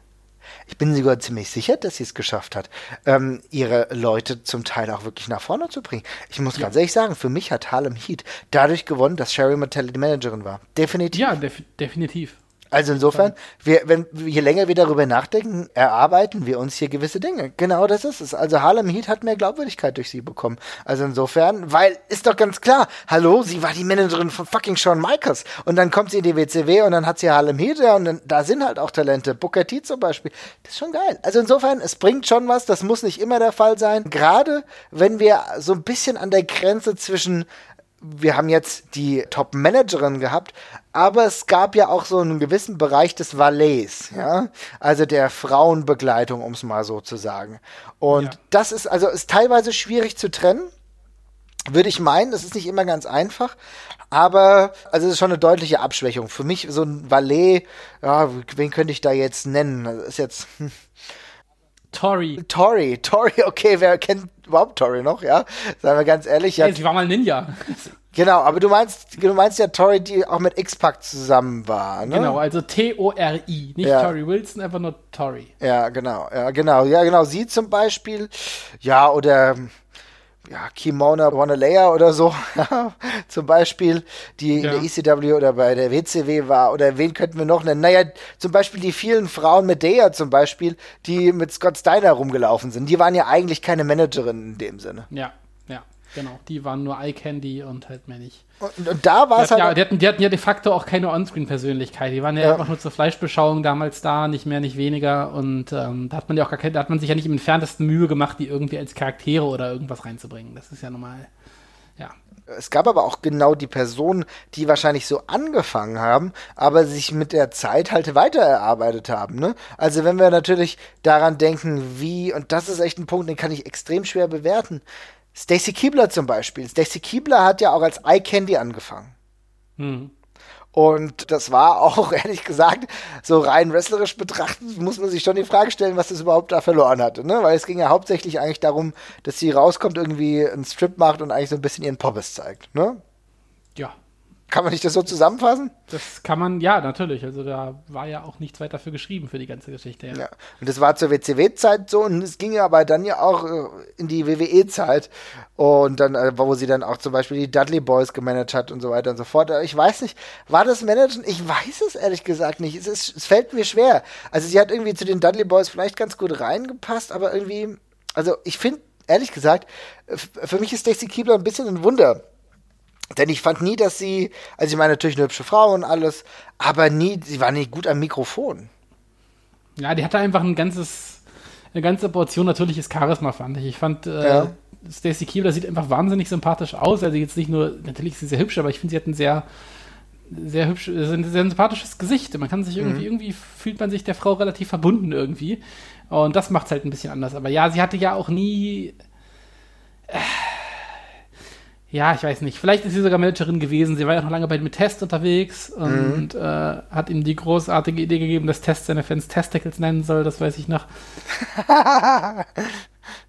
Ich bin sogar ziemlich sicher, dass sie es geschafft hat, ähm, ihre Leute zum Teil auch wirklich nach vorne zu bringen. Ich muss ganz ehrlich sagen, für mich hat Harlem Heat dadurch gewonnen, dass Sherry Martelli die Managerin war. Definitiv. Ja, def definitiv. Also insofern, wir, wenn, je länger wir darüber nachdenken, erarbeiten wir uns hier gewisse Dinge. Genau das ist es. Also Harlem Heat hat mehr Glaubwürdigkeit durch sie bekommen. Also insofern, weil ist doch ganz klar, hallo, sie war die Managerin von fucking Shawn Michaels und dann kommt sie in die WCW und dann hat sie Harlem Heat ja, und dann, da sind halt auch Talente. Booker T zum Beispiel. Das ist schon geil. Also insofern, es bringt schon was, das muss nicht immer der Fall sein. Gerade wenn wir so ein bisschen an der Grenze zwischen wir haben jetzt die Top-Managerin gehabt, aber es gab ja auch so einen gewissen Bereich des Valets, ja, also der Frauenbegleitung, um es mal so zu sagen. Und Ja. das ist also ist teilweise schwierig zu trennen, würde ich meinen. Das ist nicht immer ganz einfach, aber also es ist schon eine deutliche Abschwächung. Für mich so ein Valet, ja, wen könnte ich da jetzt nennen? Das ist jetzt hm, Tori. Tori, Tori, okay, wer kennt überhaupt Tori noch, ja? Sagen wir ganz ehrlich, ja, Hey, sie war mal Ninja. Genau, aber du meinst, du meinst ja Tori, die auch mit X-Pac zusammen war, ne? Genau, also T-O-R-I. Nicht Ja. Tori Wilson, einfach nur Tori. Ja, genau, ja, genau, ja, genau. Sie zum Beispiel, ja, oder ja, Kimona Wanalea oder so, zum Beispiel, die Ja. in der ECW oder bei der WCW war, oder wen könnten wir noch nennen? Naja, zum Beispiel die vielen Frauen mit Dea zum Beispiel, die mit Scott Steiner rumgelaufen sind, die waren ja eigentlich keine Managerinnen in dem Sinne. Ja, ja, genau. Die waren nur Eye Candy und halt mehr nicht. Und, und da war Die es hatten, halt. ja, die, hatten, die hatten ja de facto auch keine Onscreen-Persönlichkeit. Die waren ja, Ja. einfach nur zur Fleischbeschauung damals da, nicht mehr, nicht weniger. Und ähm, da hat man ja auch gar keine, da hat man sich ja nicht im entferntesten Mühe gemacht, die irgendwie als Charaktere oder irgendwas reinzubringen. Das ist ja normal. Ja. Es gab aber auch genau die Personen, die wahrscheinlich so angefangen haben, aber sich mit der Zeit halt weiter erarbeitet haben. Ne? Also wenn wir natürlich daran denken, wie, und das ist echt ein Punkt, den kann ich extrem schwer bewerten. Stacy Keebler zum Beispiel. Stacy Keebler hat ja auch als Eye Candy angefangen. Hm. Und das war auch, ehrlich gesagt, so rein wrestlerisch betrachtet, muss man sich schon die Frage stellen, was das überhaupt da verloren hatte. Ne? Weil es ging ja hauptsächlich eigentlich darum, dass sie rauskommt, irgendwie einen Strip macht und eigentlich so ein bisschen ihren Poppes zeigt. Ne? Kann man nicht das so zusammenfassen? Das kann man, ja, natürlich. Also da war ja auch nichts weiter für geschrieben für die ganze Geschichte. Ja. Ja. Und das war zur WCW-Zeit so und es ging ja aber dann ja auch äh, in die WWE-Zeit und dann, äh, wo sie dann auch zum Beispiel die Dudley Boys gemanagt hat und so weiter und so fort. Ich weiß nicht, war das Managen? Ich weiß es ehrlich gesagt nicht. Es, ist, es fällt mir schwer. Also sie hat irgendwie zu den Dudley Boys vielleicht ganz gut reingepasst, aber irgendwie, also ich finde, ehrlich gesagt, für mich ist Stacy Keebler ein bisschen ein Wunder. Denn ich fand nie, dass sie, also ich meine natürlich eine hübsche Frau und alles, aber nie, sie war nicht gut am Mikrofon. Ja, die hatte einfach ein ganzes, eine ganze Portion natürliches Charisma, fand ich. Ich fand, äh, Ja. Stacey Keebler sieht einfach wahnsinnig sympathisch aus. Also jetzt nicht nur, natürlich ist sie sehr hübsch, aber ich finde, sie hat ein sehr, sehr hübsch, äh, ein sehr sympathisches Gesicht. Man kann sich irgendwie, irgendwie fühlt man sich der Frau relativ verbunden irgendwie. Und das macht es halt ein bisschen anders. Aber ja, sie hatte ja auch nie. Äh, ja, ich weiß nicht. Vielleicht ist sie sogar Managerin gewesen. Sie war ja noch lange bei mit Test unterwegs und mhm. äh, hat ihm die großartige Idee gegeben, dass Test seine Fans Testicles nennen soll. Das weiß ich noch.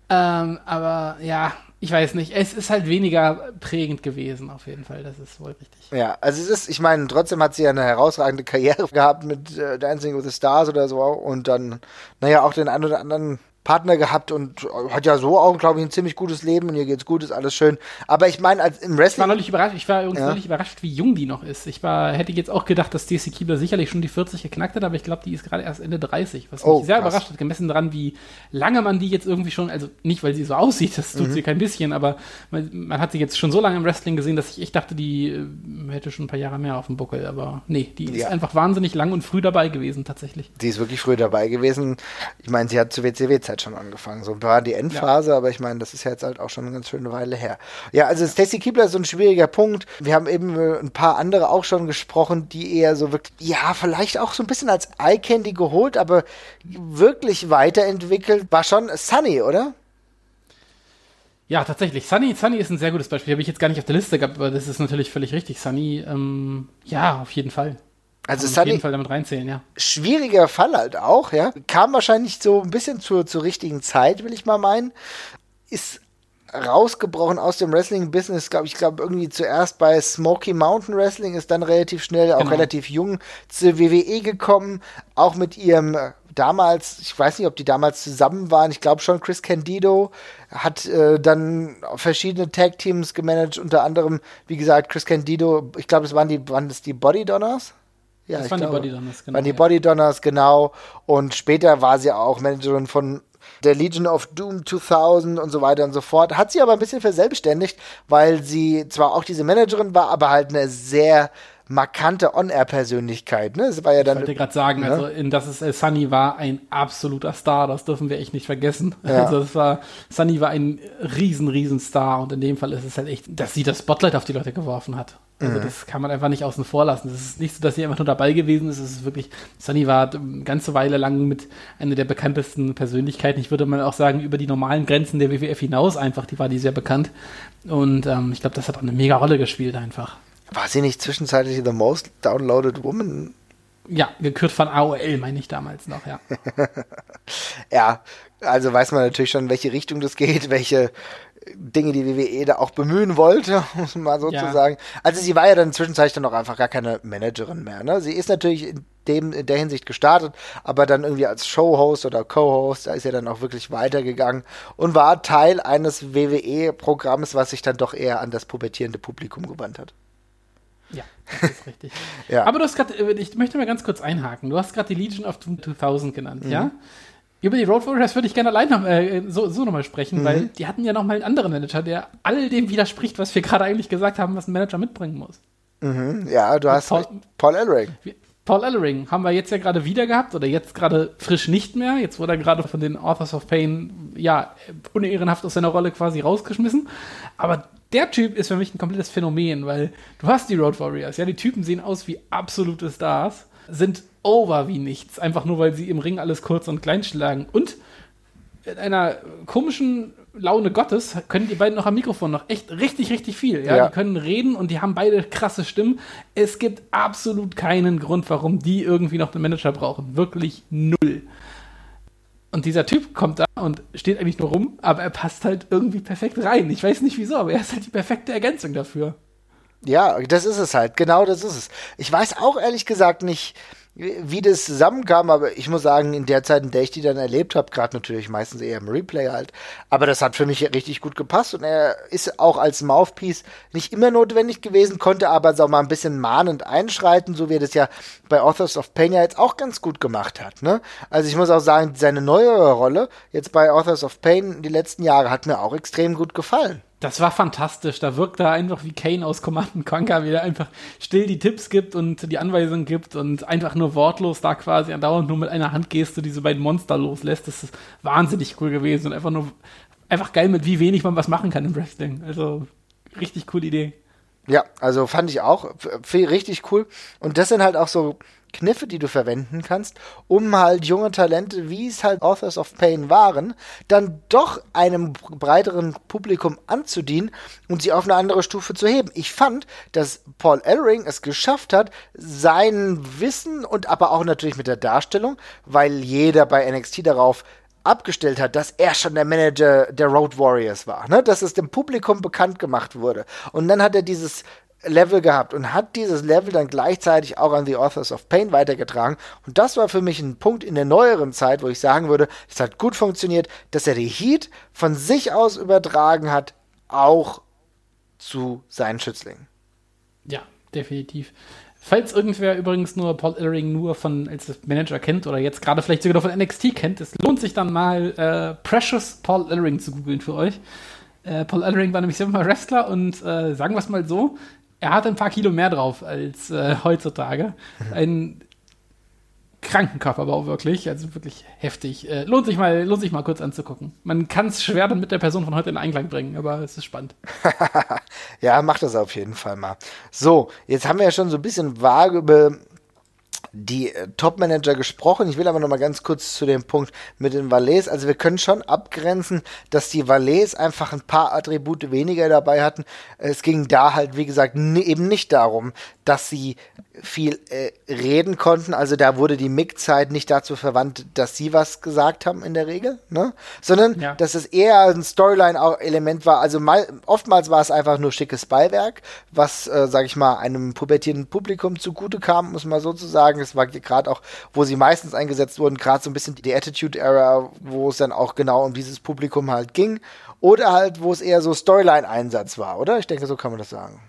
ähm, aber ja, ich weiß nicht. Es ist halt weniger prägend gewesen, auf jeden Fall. Das ist wohl richtig. Ja, also es ist, ich meine, trotzdem hat sie ja eine herausragende Karriere gehabt mit äh, Dancing with the Stars oder so und dann, naja, auch den einen oder anderen Partner gehabt und hat ja so auch, glaube ich, ein ziemlich gutes Leben und ihr geht's gut, ist alles schön. Aber ich meine, als im Wrestling. Ich war neulich überrascht, ich war übrigens ja. neulich überrascht, wie jung die noch ist. Ich war, hätte jetzt auch gedacht, dass Stacey Keebler sicherlich schon die 40 geknackt hat, aber ich glaube, die ist gerade erst Ende 30, was mich oh, sehr krass. überrascht hat, gemessen daran, wie lange man die jetzt irgendwie schon, also nicht, weil sie so aussieht, das tut mhm. sie kein bisschen, aber man, man, hat sie jetzt schon so lange im Wrestling gesehen, dass ich echt dachte, die äh, hätte schon ein paar Jahre mehr auf dem Buckel, aber nee, die ja. ist einfach wahnsinnig lang und früh dabei gewesen, tatsächlich. Die ist wirklich früh dabei gewesen. Ich meine, sie hat zur WCW-Zeit schon angefangen, so war die Endphase, ja. aber ich meine, das ist ja jetzt halt auch schon eine ganz schöne Weile her. Ja, also Stacy Keebler ist so ein schwieriger Punkt. Wir haben eben ein paar andere auch schon gesprochen, die eher so wirklich, ja, vielleicht auch so ein bisschen als Eye Candy geholt, aber wirklich weiterentwickelt war schon Sunny, oder? Ja, tatsächlich. Sunny, Sunny ist ein sehr gutes Beispiel. Habe ich jetzt gar nicht auf der Liste gehabt, aber das ist natürlich völlig richtig. Sunny, ähm, ja, auf jeden Fall. Also Kann auf jeden Fall damit reinzählen, ja. Schwieriger Fall halt auch, ja. Kam wahrscheinlich so ein bisschen zur, zur richtigen Zeit, will ich mal meinen. Ist rausgebrochen aus dem Wrestling-Business, glaube ich, glaube irgendwie zuerst bei Smoky Mountain Wrestling, ist dann relativ schnell, auch genau. relativ jung zur WWE gekommen, auch mit ihrem äh, damals, ich weiß nicht, ob die damals zusammen waren, ich glaube schon, Chris Candido hat äh, dann verschiedene Tag-Teams gemanagt, unter anderem, wie gesagt, Chris Candido, ich glaube, es waren die, waren das die Body Donners? Ja, das waren glaube, die Body Donners, genau. Waren die Body Donners, genau. Und später war sie auch Managerin von der Legion of Doom 2000 und so weiter und so fort. Hat sie aber ein bisschen verselbstständigt, weil sie zwar auch diese Managerin war, aber halt eine sehr markante On-Air-Persönlichkeit. Ne? Das war ja dann. Ich wollte gerade sagen, ne? also in das ist äh, Sunny war ein absoluter Star, das dürfen wir echt nicht vergessen. Ja. Also das war Sunny war ein riesen, riesen Star und in dem Fall ist es halt echt, dass sie das Spotlight auf die Leute geworfen hat. Also mhm. das kann man einfach nicht außen vor lassen. Es ist nicht so, dass sie einfach nur dabei gewesen ist. Es ist wirklich, Sunny war eine ganze Weile lang mit einer der bekanntesten Persönlichkeiten. Ich würde mal auch sagen, über die normalen Grenzen der WWF hinaus einfach, die war die sehr bekannt. Und ähm, ich glaube, das hat auch eine mega Rolle gespielt einfach. War sie nicht zwischenzeitlich the most downloaded woman? Ja, gekürt von AOL, meine ich damals noch, ja. ja, also weiß man natürlich schon, in welche Richtung das geht, welche Dinge die WWE da auch bemühen wollte, muss man mal so ja. zu sagen. Also sie war ja dann zwischenzeitlich dann auch einfach gar keine Managerin mehr. Ne? Sie ist natürlich in, dem, in der Hinsicht gestartet, aber dann irgendwie als Showhost oder Co-Host, da ist er dann auch wirklich weitergegangen und war Teil eines WWE-Programms, was sich dann doch eher an das pubertierende Publikum gewandt hat. Das ist richtig. ja. Aber du hast gerade, äh, ich möchte mal ganz kurz einhaken. Du hast gerade die Legion of 2000 genannt, mhm. ja? Über die Road Warriors würde ich gerne allein noch, äh, so, so nochmal sprechen, mhm. weil die hatten ja nochmal einen anderen Manager, der all dem widerspricht, was wir gerade eigentlich gesagt haben, was ein Manager mitbringen muss. Mhm. Ja, du hast Paul, Paul Ellering. Paul Ellering haben wir jetzt ja gerade wieder gehabt oder jetzt gerade frisch nicht mehr. Jetzt wurde er gerade von den Authors of Pain ja unehrenhaft aus seiner Rolle quasi rausgeschmissen. Aber der Typ ist für mich ein komplettes Phänomen, weil du hast die Road Warriors, ja, die Typen sehen aus wie absolute Stars, sind over wie nichts, einfach nur weil sie im Ring alles kurz und klein schlagen. Und in einer komischen Laune Gottes können die beiden noch am Mikrofon noch echt richtig, richtig viel. Ja? ja? Die können reden und die haben beide krasse Stimmen. Es gibt absolut keinen Grund, warum die irgendwie noch einen Manager brauchen. Wirklich null. Und dieser Typ kommt da und steht eigentlich nur rum, aber er passt halt irgendwie perfekt rein. Ich weiß nicht wieso, aber er ist halt die perfekte Ergänzung dafür. Ja, das ist es halt. Genau das ist es. Ich weiß auch ehrlich gesagt nicht, wie das zusammenkam, aber ich muss sagen, in der Zeit, in der ich die dann erlebt habe, gerade natürlich meistens eher im Replay halt, aber das hat für mich richtig gut gepasst und er ist auch als Mouthpiece nicht immer notwendig gewesen, konnte aber so mal ein bisschen mahnend einschreiten, so wie er das ja bei Authors of Pain ja jetzt auch ganz gut gemacht hat, ne? Also ich muss auch sagen, seine neuere Rolle jetzt bei Authors of Pain die letzten Jahre hat mir auch extrem gut gefallen. Das war fantastisch. Da wirkt er einfach wie Kane aus Command Conquer, wie er einfach still die Tipps gibt und die Anweisungen gibt und einfach nur wortlos da quasi andauernd nur mit einer Handgeste diese beiden Monster loslässt. Das ist wahnsinnig cool gewesen und einfach nur einfach geil mit wie wenig man was machen kann im Wrestling. Also richtig coole Idee. Ja, also fand ich auch richtig cool. Und das sind halt auch so Kniffe, die du verwenden kannst, um halt junge Talente, wie es halt Authors of Pain waren, dann doch einem breiteren Publikum anzudienen und sie auf eine andere Stufe zu heben. Ich fand, dass Paul Ellering es geschafft hat, sein Wissen und aber auch natürlich mit der Darstellung, weil jeder bei NXT darauf abgestellt hat, dass er schon der Manager der Road Warriors war, ne? dass es dem Publikum bekannt gemacht wurde. Und dann hat er dieses Level gehabt und hat dieses Level dann gleichzeitig auch an The Authors of Pain weitergetragen. Und das war für mich ein Punkt in der neueren Zeit, wo ich sagen würde, es hat gut funktioniert, dass er die Heat von sich aus übertragen hat, auch zu seinen Schützlingen. Ja, definitiv. Falls irgendwer übrigens nur Paul Ellering nur von als Manager kennt oder jetzt gerade vielleicht sogar noch von NXT kennt, es lohnt sich dann mal äh, Precious Paul Ellering zu googeln für euch. Äh, Paul Ellering war nämlich selber mal Wrestler und äh, sagen wir es mal so, er hat ein paar Kilo mehr drauf als äh, heutzutage. Ein Krankenkörperbau wirklich, also wirklich heftig. Äh, lohnt sich mal, lohnt sich mal kurz anzugucken. Man kann es schwer dann mit der Person von heute in Einklang bringen, aber es ist spannend. ja, macht das auf jeden Fall mal. So, jetzt haben wir ja schon so ein bisschen vage über die äh, Top-Manager gesprochen. Ich will aber noch mal ganz kurz zu dem Punkt mit den Valets. Also wir können schon abgrenzen, dass die Valets einfach ein paar Attribute weniger dabei hatten. Es ging da halt, wie gesagt, eben nicht darum, dass sie viel äh, reden konnten. Also da wurde die Mic-Zeit nicht dazu verwandt, dass sie was gesagt haben in der Regel, ne? sondern ja. dass es eher ein Storyline-Element war. Also mal, oftmals war es einfach nur schickes Beiwerk, was, äh, sag ich mal, einem pubertierenden Publikum zugute kam, muss man so zu sagen. Es war gerade auch, wo sie meistens eingesetzt wurden, gerade so ein bisschen die Attitude-Era, wo es dann auch genau um dieses Publikum halt ging. Oder halt, wo es eher so Storyline-Einsatz war, oder? Ich denke, so kann man das sagen.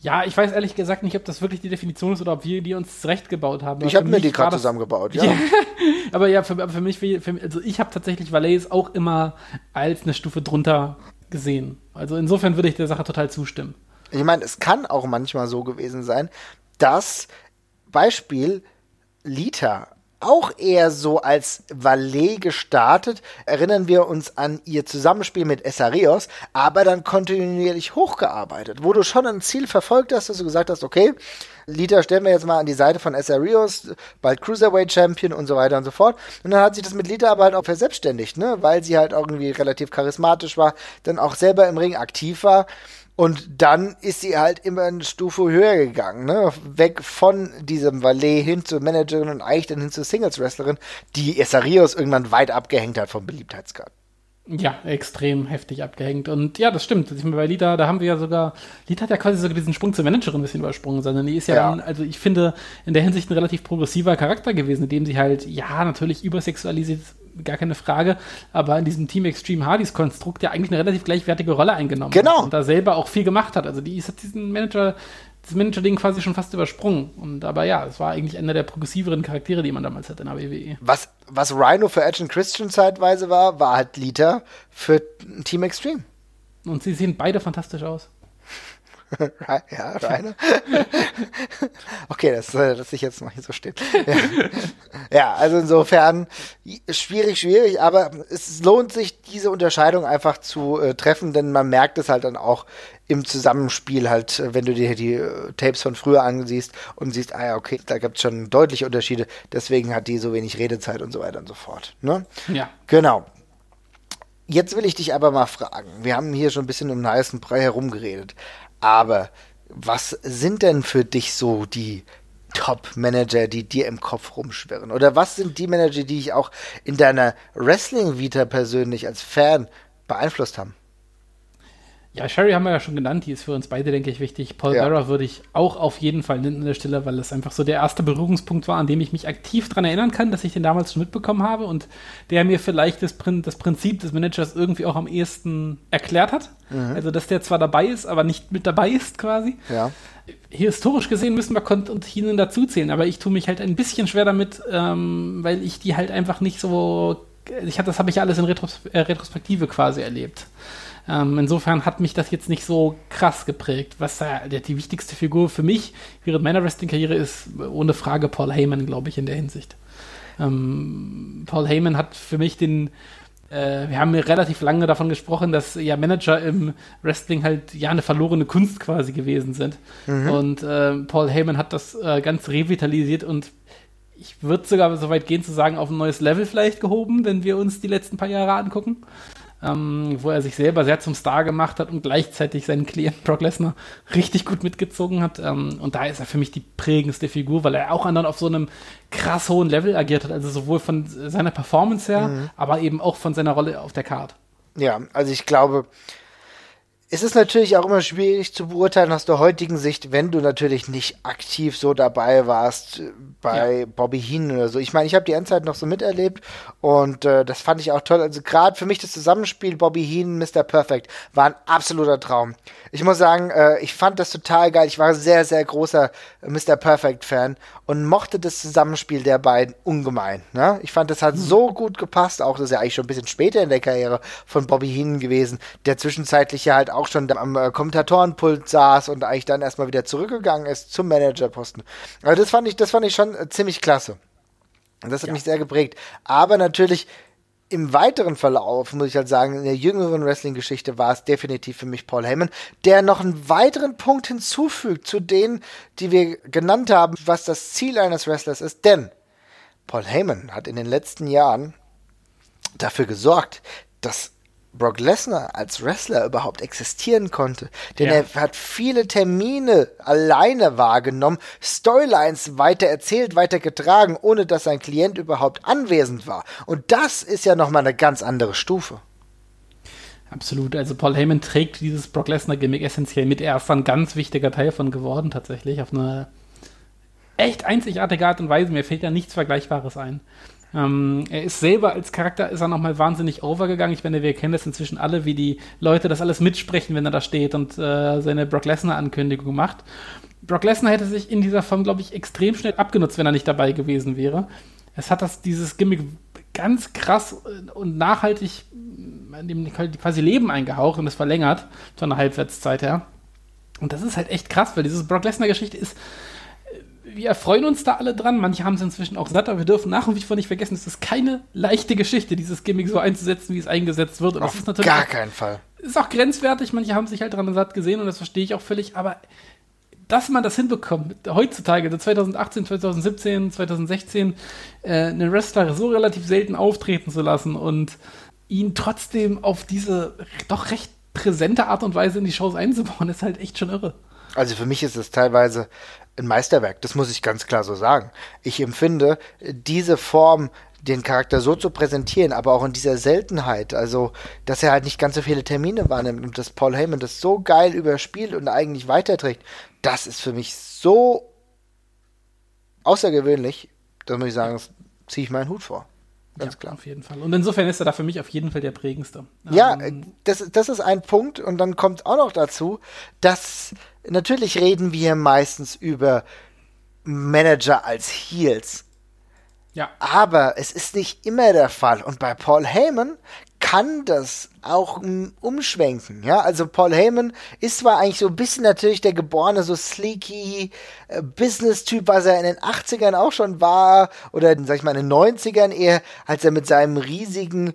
Ja, ich weiß ehrlich gesagt nicht, ob das wirklich die Definition ist oder ob wir die uns zurechtgebaut haben. Ich habe mir die gerade zusammengebaut, ja. aber ja, für, für mich, für, also ich habe tatsächlich Valais auch immer als eine Stufe drunter gesehen. Also insofern würde ich der Sache total zustimmen. Ich meine, es kann auch manchmal so gewesen sein, dass Beispiel Lita auch eher so als Valet gestartet. Erinnern wir uns an ihr Zusammenspiel mit Essarios, aber dann kontinuierlich hochgearbeitet, wo du schon ein Ziel verfolgt hast, dass du gesagt hast, okay, Lita stellen wir jetzt mal an die Seite von Essarios, bald Cruiserweight Champion und so weiter und so fort. Und dann hat sich das mit Lita aber halt auch verselbstständigt, ne, weil sie halt irgendwie relativ charismatisch war, dann auch selber im Ring aktiv war. Und dann ist sie halt immer eine Stufe höher gegangen, ne? Weg von diesem Valet hin zur Managerin und eigentlich dann hin zur Singles-Wrestlerin, die Esarios irgendwann weit abgehängt hat vom Beliebtheitsgrad. Ja, extrem heftig abgehängt. Und ja, das stimmt. Ich meine, bei Lita, da haben wir ja sogar, Lita hat ja quasi sogar diesen Sprung zur Managerin ein bisschen übersprungen, sondern die ist ja, ja. Dann, also ich finde, in der Hinsicht ein relativ progressiver Charakter gewesen, in dem sie halt, ja, natürlich übersexualisiert gar keine Frage, aber in diesem Team Extreme Hardys Konstrukt ja eigentlich eine relativ gleichwertige Rolle eingenommen genau. hat und da selber auch viel gemacht hat. Also die ist, hat diesen Manager, das Manager-Ding quasi schon fast übersprungen. Und aber ja, es war eigentlich einer der progressiveren Charaktere, die man damals hatte in der WWE. Was, was Rhino für Edge Christian zeitweise war, war halt Lita für Team Extreme. Und sie sehen beide fantastisch aus. Ja, Rainer. okay, das äh, lasse ich jetzt mal hier so stehen. Ja. ja, also insofern schwierig, schwierig, aber es lohnt sich, diese Unterscheidung einfach zu äh, treffen, denn man merkt es halt dann auch im Zusammenspiel halt, äh, wenn du dir die äh, Tapes von früher ansiehst und siehst, ah ja, okay, da gibt es schon deutliche Unterschiede, deswegen hat die so wenig Redezeit und so weiter und so fort. Ne? Ja. Genau. Jetzt will ich dich aber mal fragen. Wir haben hier schon ein bisschen um den heißen Brei herumgeredet. Aber was sind denn für dich so die Top-Manager, die dir im Kopf rumschwirren? Oder was sind die Manager, die dich auch in deiner Wrestling-Vita persönlich als Fan beeinflusst haben? Ja, Sherry haben wir ja schon genannt, die ist für uns beide, denke ich, wichtig. Paul ja. Bearer würde ich auch auf jeden Fall nennen an der Stelle, weil es einfach so der erste Berührungspunkt war, an dem ich mich aktiv daran erinnern kann, dass ich den damals schon mitbekommen habe und der mir vielleicht das, das Prinzip des Managers irgendwie auch am ehesten erklärt hat. Mhm. Also, dass der zwar dabei ist, aber nicht mit dabei ist quasi. Ja. Historisch gesehen müssen wir Continen dazuzählen, aber ich tue mich halt ein bisschen schwer damit, ähm, weil ich die halt einfach nicht so. Ich das habe ich alles in Retros äh, Retrospektive quasi erlebt. Ähm, insofern hat mich das jetzt nicht so krass geprägt. Was äh, die wichtigste Figur für mich während meiner Wrestling-Karriere ist, ohne Frage Paul Heyman, glaube ich, in der Hinsicht. Ähm, Paul Heyman hat für mich den äh, wir haben ja relativ lange davon gesprochen, dass ja Manager im Wrestling halt ja eine verlorene Kunst quasi gewesen sind. Mhm. Und äh, Paul Heyman hat das äh, ganz revitalisiert und ich würde sogar so weit gehen zu sagen, auf ein neues Level vielleicht gehoben, wenn wir uns die letzten paar Jahre angucken ähm, wo er sich selber sehr zum Star gemacht hat und gleichzeitig seinen Klienten Brock Lesnar richtig gut mitgezogen hat. Ähm, und da ist er für mich die prägendste Figur, weil er auch anderen auf so einem krass hohen Level agiert hat. Also sowohl von seiner Performance her, mhm. aber eben auch von seiner Rolle auf der Card. Ja, also ich glaube, es ist natürlich auch immer schwierig zu beurteilen aus der heutigen Sicht, wenn du natürlich nicht aktiv so dabei warst äh, bei ja. Bobby Heenan oder so. Ich meine, ich habe die Endzeit noch so miterlebt und äh, das fand ich auch toll. Also gerade für mich das Zusammenspiel Bobby Heenan, Mr. Perfect war ein absoluter Traum. Ich muss sagen, äh, ich fand das total geil. Ich war sehr, sehr großer Mr. Perfect Fan und mochte das Zusammenspiel der beiden ungemein. Ne? Ich fand, das hat mhm. so gut gepasst. Auch das ist ja eigentlich schon ein bisschen später in der Karriere von Bobby Heenan gewesen, der zwischenzeitlich ja halt auch schon am äh, Kommentatorenpult saß und eigentlich dann erstmal wieder zurückgegangen ist zum Managerposten. Also das fand ich, das fand ich schon äh, ziemlich klasse. Das hat ja. mich sehr geprägt. Aber natürlich im weiteren Verlauf, muss ich halt sagen, in der jüngeren Wrestling-Geschichte war es definitiv für mich Paul Heyman, der noch einen weiteren Punkt hinzufügt zu denen, die wir genannt haben, was das Ziel eines Wrestlers ist. Denn Paul Heyman hat in den letzten Jahren dafür gesorgt, dass Brock Lesnar als Wrestler überhaupt existieren konnte. Denn ja. er hat viele Termine alleine wahrgenommen, Storylines weiter erzählt, weiter getragen, ohne dass sein Klient überhaupt anwesend war. Und das ist ja nochmal eine ganz andere Stufe. Absolut. Also Paul Heyman trägt dieses Brock Lesnar-Gimmick essentiell mit. Er ist ein ganz wichtiger Teil von geworden, tatsächlich, auf eine echt einzigartige Art und Weise. Mir fällt ja nichts Vergleichbares ein. Ähm, er ist selber als Charakter ist er nochmal wahnsinnig overgegangen. Ich meine, wir kennen das inzwischen alle, wie die Leute das alles mitsprechen, wenn er da steht und äh, seine Brock Lesnar-Ankündigung macht. Brock Lesnar hätte sich in dieser Form, glaube ich, extrem schnell abgenutzt, wenn er nicht dabei gewesen wäre. Es hat das, dieses Gimmick ganz krass und nachhaltig in dem quasi Leben eingehaucht und es verlängert von der Halbwertszeit her. Und das ist halt echt krass, weil diese Brock Lesnar-Geschichte ist wir erfreuen uns da alle dran. Manche haben es inzwischen auch satt, aber wir dürfen nach und vor nicht vergessen, es ist keine leichte Geschichte, dieses Gimmick so einzusetzen, wie es eingesetzt wird. Und Auf das ist natürlich gar keinen Fall. Ist auch grenzwertig. Manche haben sich halt dran satt gesehen und das verstehe ich auch völlig. Aber dass man das hinbekommt, heutzutage, 2018, 2017, 2016, äh, einen Wrestler so relativ selten auftreten zu lassen und ihn trotzdem auf diese doch recht präsente Art und Weise in die Shows einzubauen, ist halt echt schon irre. Also für mich ist es teilweise ein Meisterwerk, das muss ich ganz klar so sagen. Ich empfinde diese Form, den Charakter so zu präsentieren, aber auch in dieser Seltenheit, also dass er halt nicht ganz so viele Termine wahrnimmt und dass Paul Heyman das so geil überspielt und eigentlich weiterträgt, das ist für mich so außergewöhnlich, da muss ich sagen, ziehe ich meinen Hut vor. Ganz ja, klar. Auf jeden Fall. Und insofern ist er da für mich auf jeden Fall der prägendste. Ja, ähm, das, das ist ein Punkt. Und dann kommt auch noch dazu, dass natürlich reden wir meistens über Manager als Heels. Ja. Aber es ist nicht immer der Fall. Und bei Paul Heyman kann das auch umschwenken. Ja, also Paul Heyman ist zwar eigentlich so ein bisschen natürlich der geborene, so sleeky äh, Business-Typ, was er in den 80ern auch schon war, oder sag ich mal in den 90ern eher, als er mit seinem riesigen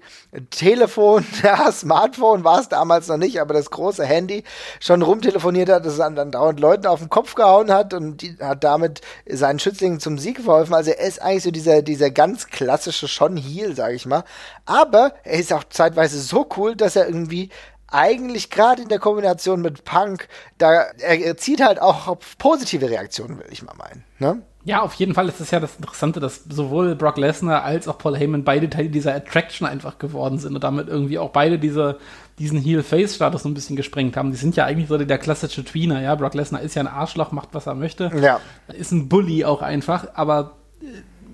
Telefon, ja, Smartphone war es damals noch nicht, aber das große Handy schon rumtelefoniert hat, das dann dauernd Leuten auf den Kopf gehauen hat und die, hat damit seinen Schützlingen zum Sieg verholfen. Also er ist eigentlich so dieser, dieser ganz klassische Schon Heel, sag ich mal. Aber er ist auch zeitweise so cool, dass er irgendwie eigentlich gerade in der Kombination mit Punk, da er zieht halt auch auf positive Reaktionen, will ich mal meinen. Ne? Ja, auf jeden Fall ist es ja das Interessante, dass sowohl Brock Lesnar als auch Paul Heyman beide Teile dieser Attraction einfach geworden sind und damit irgendwie auch beide diese, diesen Heel-Face-Status so ein bisschen gesprengt haben. Die sind ja eigentlich so der klassische Tweener, ja. Brock Lesnar ist ja ein Arschloch, macht was er möchte. Ja. Ist ein Bully auch einfach, aber äh,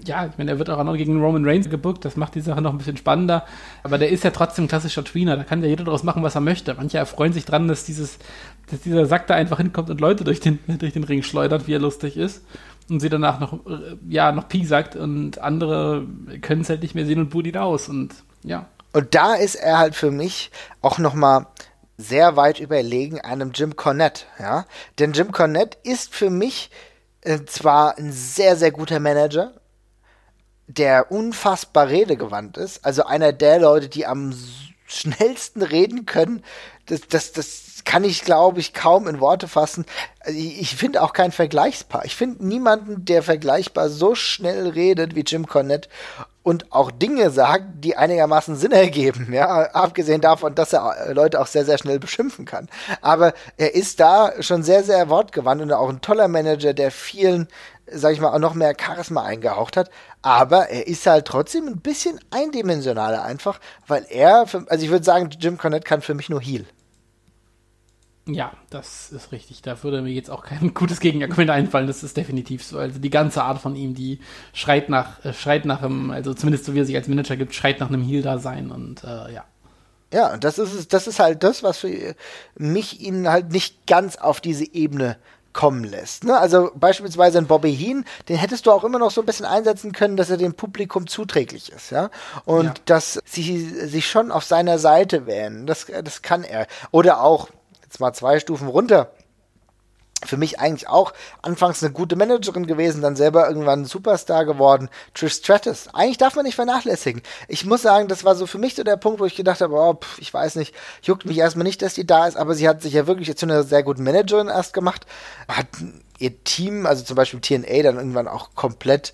ja, ich meine, er wird auch noch gegen Roman Reigns gebuckt, das macht die Sache noch ein bisschen spannender. Aber der ist ja trotzdem ein klassischer Tweener, da kann ja jeder daraus machen, was er möchte. Manche erfreuen sich dran, dass, dieses, dass dieser Sack da einfach hinkommt und Leute durch den, durch den Ring schleudert, wie er lustig ist. Und sie danach noch, ja, noch Pi sagt und andere können es halt nicht mehr sehen und buhen ihn aus. Und ja. Und da ist er halt für mich auch nochmal sehr weit überlegen einem Jim Cornette, ja. Denn Jim Cornette ist für mich äh, zwar ein sehr, sehr guter Manager, der unfassbar redegewandt ist. Also einer der Leute, die am schnellsten reden können. Das, das, das kann ich, glaube ich, kaum in Worte fassen. Also Ich, ich finde auch kein Vergleichspaar. Ich finde niemanden, der vergleichbar so schnell redet wie Jim Cornette und auch Dinge sagt, die einigermaßen Sinn ergeben. Ja, abgesehen davon, dass er äh, Leute auch sehr, sehr schnell beschimpfen kann. Aber er ist da schon sehr, sehr wortgewandt und auch ein toller Manager, der vielen, sag ich mal, auch noch mehr Charisma eingehaucht hat. Aber er ist halt trotzdem ein bisschen eindimensionaler einfach, weil er, also ich würde sagen, Jim Cornette kann für mich nur Heal. Ja, das ist richtig. Da würde mir jetzt auch kein gutes Gegenargument einfallen. Das ist definitiv so. Also die ganze Art von ihm, die schreit nach, äh, schreit nach einem, also zumindest so wie er sich als Manager gibt, schreit nach einem Heal-Dasein und äh, ja. Ja, das ist, es- das ist halt das, was für mich ihn halt nicht ganz auf diese Ebene kommen lässt. Ne? Also beispielsweise ein Bobby Heen, den hättest du auch immer noch so ein bisschen einsetzen können, dass er dem Publikum zuträglich ist, ja. Und Ja. dass sie sich schon auf seiner Seite wählen. Das, das kann er. Oder auch, mal zwei Stufen runter, für mich eigentlich auch anfangs eine gute Managerin gewesen, dann selber irgendwann ein Superstar geworden. Trish Stratus. Eigentlich darf man nicht vernachlässigen. Ich muss sagen, das war so für mich so der Punkt, wo ich gedacht habe, oh, pff, ich weiß nicht, juckt mich erstmal nicht, dass die da ist, aber sie hat sich ja wirklich zu einer sehr guten Managerin erst gemacht, hat ihr Team, also zum Beispiel TNA, dann irgendwann auch komplett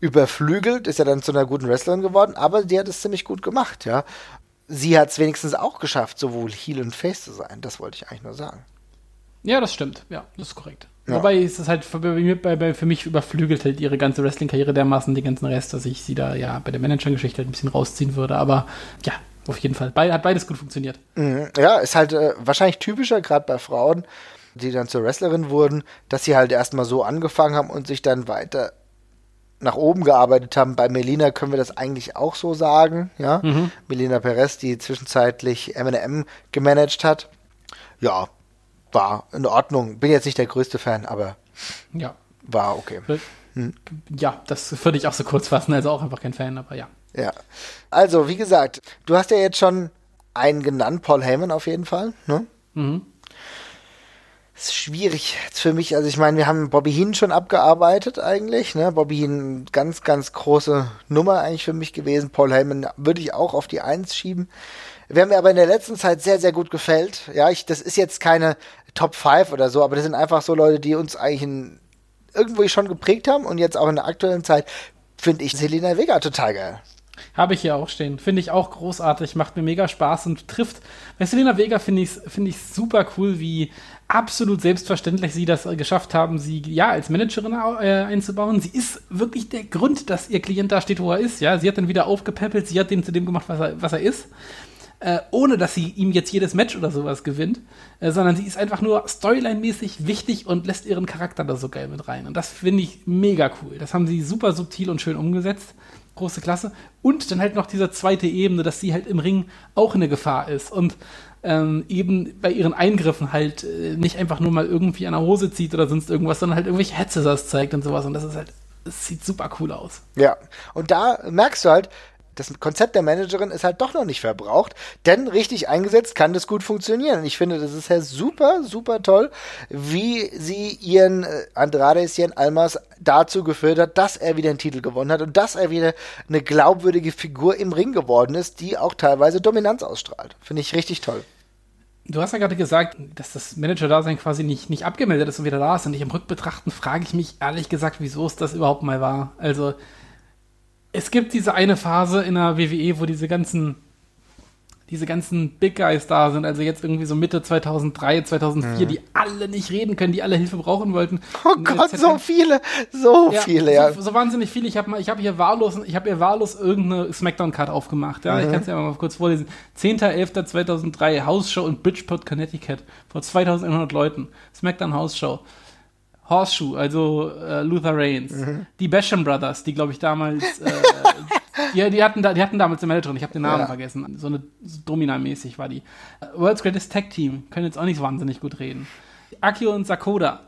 überflügelt, ist ja dann zu einer guten Wrestlerin geworden, aber die hat es ziemlich gut gemacht, ja. Sie hat es wenigstens auch geschafft, sowohl Heel und Face zu sein. Das wollte ich eigentlich nur sagen. Ja, das stimmt. Ja, das ist korrekt. Ja. Wobei ist es halt für, für mich überflügelt halt ihre ganze Wrestling-Karriere dermaßen, den ganzen Rest, dass ich sie da ja bei der Manager-Geschichte halt ein bisschen rausziehen würde. Aber ja, auf jeden Fall. Beid, hat beides gut funktioniert. Mhm. Ja, ist halt äh, wahrscheinlich typischer, gerade bei Frauen, die dann zur Wrestlerin wurden, dass sie halt erstmal so angefangen haben und sich dann weiter nach oben gearbeitet haben. Bei Melina können wir das eigentlich auch so sagen, ja. Melina Perez, die zwischenzeitlich M&M gemanagt hat. Ja, war in Ordnung. Bin jetzt nicht der größte Fan, aber Ja. war okay. Ja, das würde ich auch so kurz fassen. Also auch einfach kein Fan, aber ja. Ja. Also, wie gesagt, du hast ja jetzt schon einen genannt, Paul Heyman auf jeden Fall, ne? Mhm. Ist schwierig für mich. Also ich meine, wir haben Bobby Heen schon abgearbeitet eigentlich. Ne? Bobby Heen, ganz, ganz große Nummer eigentlich für mich gewesen. Paul Heyman würde ich auch auf die Eins schieben. Wer mir aber in der letzten Zeit sehr, sehr gut gefällt, ja, ich, das ist jetzt keine Top 5 oder so, aber das sind einfach so Leute, die uns eigentlich in, irgendwo schon geprägt haben und jetzt auch in der aktuellen Zeit finde ich Selena Vega total geil. Habe ich hier auch stehen. Finde ich auch großartig, macht mir mega Spaß und trifft. Bei Selena Vega finde ich es find ich's super cool, wie absolut selbstverständlich sie das äh, geschafft haben, sie ja als Managerin äh, einzubauen. Sie ist wirklich der Grund, dass ihr Klient da steht, wo er ist. Ja, sie hat dann wieder aufgepäppelt, sie hat den zu dem gemacht, was er, was er ist. Äh, ohne dass sie ihm jetzt jedes Match oder sowas gewinnt, äh, sondern sie ist einfach nur storyline-mäßig wichtig und lässt ihren Charakter da so geil mit rein. Und das finde ich mega cool. Das haben sie super subtil und schön umgesetzt. Große Klasse. Und dann halt noch diese zweite Ebene, dass sie halt im Ring auch eine Gefahr ist und ähm, eben bei ihren Eingriffen halt äh, nicht einfach nur mal irgendwie an der Hose zieht oder sonst irgendwas, sondern halt irgendwelche Headscissors zeigt und sowas. Und das ist halt, es sieht super cool aus. Ja, und da merkst du halt, das Konzept der Managerin ist halt doch noch nicht verbraucht, denn richtig eingesetzt kann das gut funktionieren. Ich finde, das ist ja super, super toll, wie sie ihren äh, Andrade Cien Almas dazu geführt hat, dass er wieder einen Titel gewonnen hat und dass er wieder eine glaubwürdige Figur im Ring geworden ist, die auch teilweise Dominanz ausstrahlt. Finde ich richtig toll. Du hast ja gerade gesagt, dass das Manager-Dasein quasi nicht, nicht abgemeldet ist und wieder da ist. Und ich im Rückbetrachten frage ich mich ehrlich gesagt, wieso es das überhaupt mal war. Also, es gibt diese eine Phase in der WWE, wo diese ganzen, diese ganzen Big Guys da sind, also jetzt irgendwie so Mitte 2003, 2004, die alle nicht reden können, die alle Hilfe brauchen wollten. Oh Gott, so viele, so ja, viele, ja. So, so wahnsinnig viele. Ich habe mal, ich habe hier wahllos, ich habe hier wahllos irgendeine Smackdown-Card aufgemacht. Ja, ich kann es ja mal kurz vorlesen. 10.11.2003 Hausshow in Bridgeport, Connecticut vor 2.100 Leuten. Smackdown Hausshow. Horseshoe, also äh, Luther Reigns. Die Basham Brothers, die glaube ich damals, äh, die, die, hatten da, die hatten damals eine Managerin, ich habe den Namen Ja. vergessen. So eine so Domina-mäßig war die. World's Greatest Tag Team, können jetzt auch nicht wahnsinnig gut reden. Akio und Sakoda.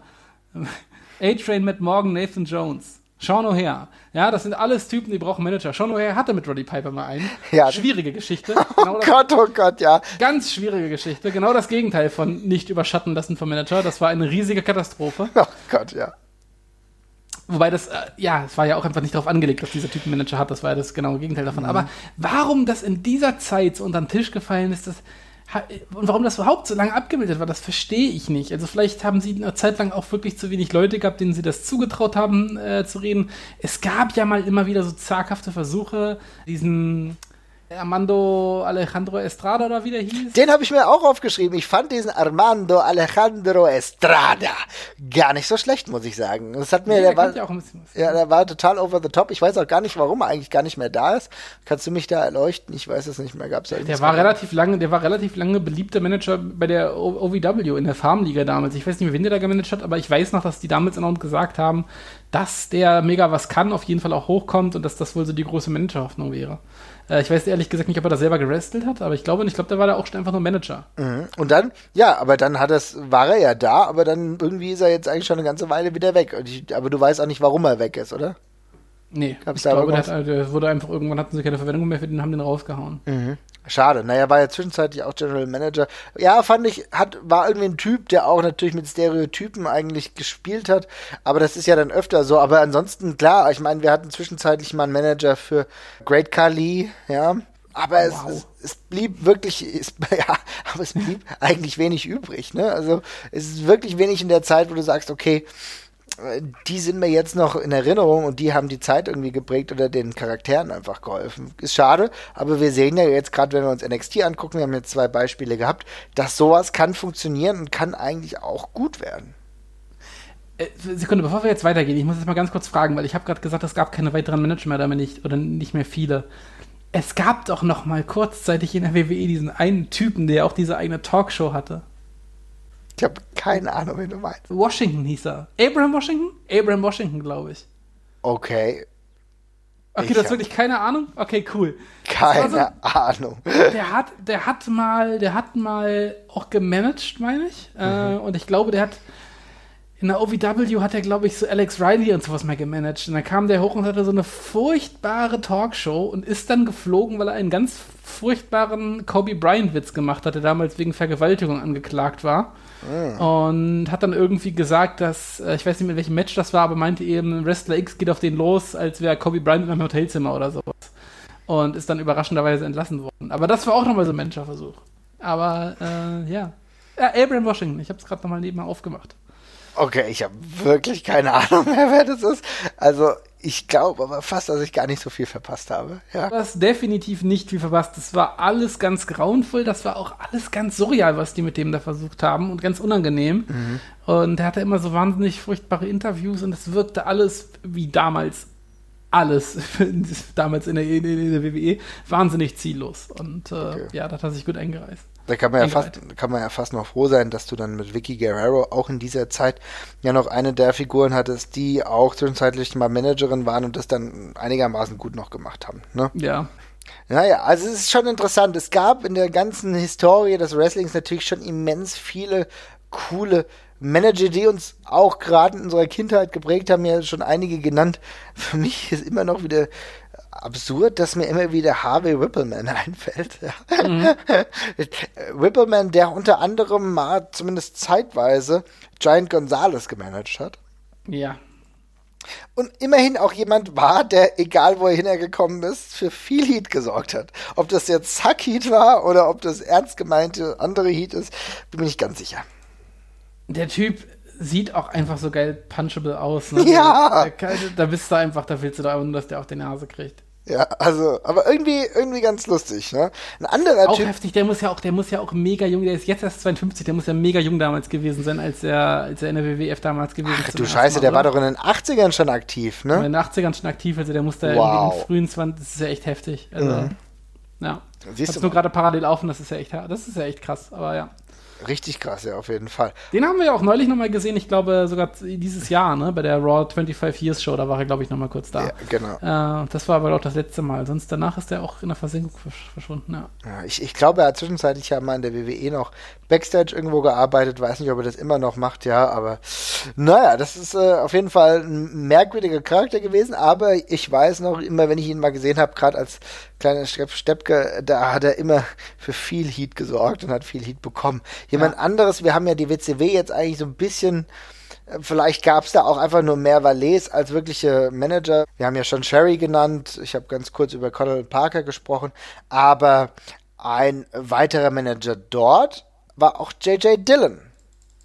A-Train mit Morgan, Nathan Jones. Sean O'Hare. Ja, das sind alles Typen, die brauchen Manager. Sean O'Hare hatte mit Roddy Piper mal einen. Ja. Schwierige Geschichte. Oh Genau das, Gott, oh Gott, ja. ganz schwierige Geschichte. Genau das Gegenteil von nicht überschatten lassen vom Manager. Das war eine riesige Katastrophe. Oh Gott, ja. Wobei das, äh, ja, es war ja auch einfach nicht darauf angelegt, dass dieser Typ einen Manager hat. Das war ja das genaue Gegenteil davon. Aber warum das in dieser Zeit so unter den Tisch gefallen ist, das, und warum das überhaupt so lange abgebildet war, das verstehe ich nicht. Also vielleicht haben sie eine Zeit lang auch wirklich zu wenig Leute gehabt, denen sie das zugetraut haben äh, zu reden. Es gab ja mal immer wieder so zaghafte Versuche, diesen Armando Alejandro Estrada oder wie der hieß. Den habe ich mir auch aufgeschrieben. Ich fand diesen Armando Alejandro Estrada gar nicht so schlecht, muss ich sagen. Das hat mir, der der war, ja ja, der war total over the top. Ich weiß auch gar nicht, warum er eigentlich gar nicht mehr da ist. Kannst du mich da erleuchten? Ich weiß es nicht mehr. Gab's da Der war relativ lange, der war relativ lange beliebter Manager bei der O- OVW in der Farmliga damals. Ich weiß nicht mehr, wen der da gemanagt hat, aber ich weiß noch, dass die damals auch gesagt haben, dass der mega was kann, auf jeden Fall auch hochkommt und dass das wohl so die große Managerhoffnung wäre. Äh, ich weiß ehrlich gesagt nicht, ob er da selber gerestelt hat, aber ich glaube nicht. Ich glaube, der war da auch schon einfach nur Manager. Und dann, ja, aber dann hat es, war er ja da, aber dann irgendwie ist er jetzt eigentlich schon eine ganze Weile wieder weg. Ich, aber du weißt auch nicht, warum er weg ist, oder? Nee, Gab's ich da glaube, der, hat, der wurde einfach irgendwann hatten sie keine Verwendung mehr für den, haben den rausgehauen. Schade. Naja, war ja zwischenzeitlich auch General Manager. Ja, fand ich, hat, war irgendwie ein Typ, der auch natürlich mit Stereotypen eigentlich gespielt hat. Aber das ist ja dann öfter so. Aber ansonsten, klar, ich meine, wir hatten zwischenzeitlich mal einen Manager für Great Khali, ja. Aber es, Wow. es, es blieb wirklich, es, ja, aber es blieb eigentlich wenig übrig, ne? Also, es ist wirklich wenig in der Zeit, wo du sagst, okay, die sind mir jetzt noch in Erinnerung und die haben die Zeit irgendwie geprägt oder den Charakteren einfach geholfen. Ist schade, aber wir sehen ja jetzt gerade, wenn wir uns NXT angucken, wir haben jetzt zwei Beispiele gehabt, dass sowas kann funktionieren und kann eigentlich auch gut werden. Äh, Sekunde, bevor wir jetzt weitergehen, ich muss jetzt mal ganz kurz fragen, weil ich habe gerade gesagt, es gab keine weiteren Manager mehr, damit nicht, oder nicht mehr viele. Es gab doch noch mal kurzzeitig in der WWE diesen einen Typen, der auch diese eigene Talkshow hatte. Ich habe keine Ahnung, wen du meinst. Washington hieß er. Abraham Washington? Abraham Washington, glaube ich. Okay, Okay, Ich hab- wirklich keine Ahnung? Okay, cool. keine Das war Ahnung. Der hat, der hat mal, der hat mal auch gemanagt, meine ich. Äh, und ich glaube, der hat in der OVW hat er, glaube ich, so Alex Riley und sowas mal gemanagt. Und dann kam der hoch und hatte so eine furchtbare Talkshow und ist dann geflogen, weil er einen ganz furchtbaren Kobe Bryant-Witz gemacht hat, der damals wegen Vergewaltigung angeklagt war. Und hat dann irgendwie gesagt, dass, äh, ich weiß nicht mehr, in welchem Match das war, aber meinte eben, Wrestler X geht auf den los, als wäre Kobe Bryant in einem Hotelzimmer oder sowas und ist dann überraschenderweise entlassen worden. Aber das war auch nochmal so ein Menschenversuch. Aber äh, ja. ja. Abraham Washington, ich habe es gerade nochmal nebenher aufgemacht. Okay, ich habe wirklich keine Ahnung mehr, wer das ist. Also, ich glaube aber fast, dass ich gar nicht so viel verpasst habe. Ja. Das definitiv nicht wie verpasst. Das war alles ganz grauenvoll. Das war auch alles ganz surreal, was die mit dem da versucht haben und ganz unangenehm. Und er hatte immer so wahnsinnig furchtbare Interviews und es wirkte alles wie damals alles damals in der, in der WWE wahnsinnig ziellos. Und äh, ja, da hat er sich gut eingereist. Da kann man, ja fast, kann man ja fast noch froh sein, dass du dann mit Vicky Guerrero auch in dieser Zeit ja noch eine der Figuren hattest, die auch zwischenzeitlich mal Managerin waren und das dann einigermaßen gut noch gemacht haben. Ne? Ja. Naja, also es ist schon interessant. Es gab in der ganzen Historie des Wrestlings natürlich schon immens viele coole Manager, die uns auch gerade in unserer Kindheit geprägt haben, ja schon einige genannt. Für mich ist immer noch wieder absurd, dass mir immer wieder Harvey Whippleman einfällt. Ja. Whippleman, der unter anderem mal zumindest zeitweise Giant Gonzalez gemanagt hat. Ja. Und immerhin auch jemand war, der, egal wo er hingekommen ist, für viel Heat gesorgt hat. Ob das jetzt Zack-Heat war oder ob das ernst gemeinte andere Heat ist, bin mir nicht ganz sicher. Der Typ sieht auch einfach so geil punchable aus. Ne? Ja. Da bist du einfach, da willst du da nur, dass der auf die Nase kriegt. Ja, also, aber irgendwie, irgendwie ganz lustig, ne? Ein anderer Auch Typ. heftig, der muss ja auch, der muss ja auch mega jung, der ist jetzt erst 52, der muss ja mega jung damals gewesen sein, als er, als er in der WWF damals gewesen Ach ist. du Scheiße, der war doch in den 80ern schon aktiv, in ne? den 80ern schon aktiv, also der muss da Wow. Mhm. irgendwie in den frühen 20, das ist ja echt heftig. Also, ja. Siehst Hab's du nur mal. gerade parallel auf und das ist ja echt, das ist ja echt krass, aber ja. Richtig krass, ja, auf jeden Fall. Den haben wir ja auch neulich nochmal gesehen, ich glaube sogar dieses Jahr, ne, bei der Raw 25 Years Show, da war er, glaube ich, nochmal kurz da. Ja, genau. Äh, das war aber auch das letzte Mal. Sonst danach ist er auch in der Versenkung versch verschwunden. Ja. Ja, ich, ich glaube, er hat zwischenzeitlich ja mal in der WWE noch Backstage irgendwo gearbeitet. Weiß nicht, ob er das immer noch macht, ja, aber naja, das ist äh, auf jeden Fall ein merkwürdiger Charakter gewesen. Aber ich weiß noch, immer wenn ich ihn mal gesehen habe, gerade als kleiner Stepp- Steppke, da hat er immer für viel Heat gesorgt und hat viel Heat bekommen. Jemand Ja. anderes, wir haben ja die WCW jetzt eigentlich so ein bisschen Vielleicht gab es da auch einfach nur mehr Valets als wirkliche Manager. Wir haben ja schon Sherry genannt. Ich habe ganz kurz über Conor Parker gesprochen. Aber ein weiterer Manager dort war auch JJ Dillon.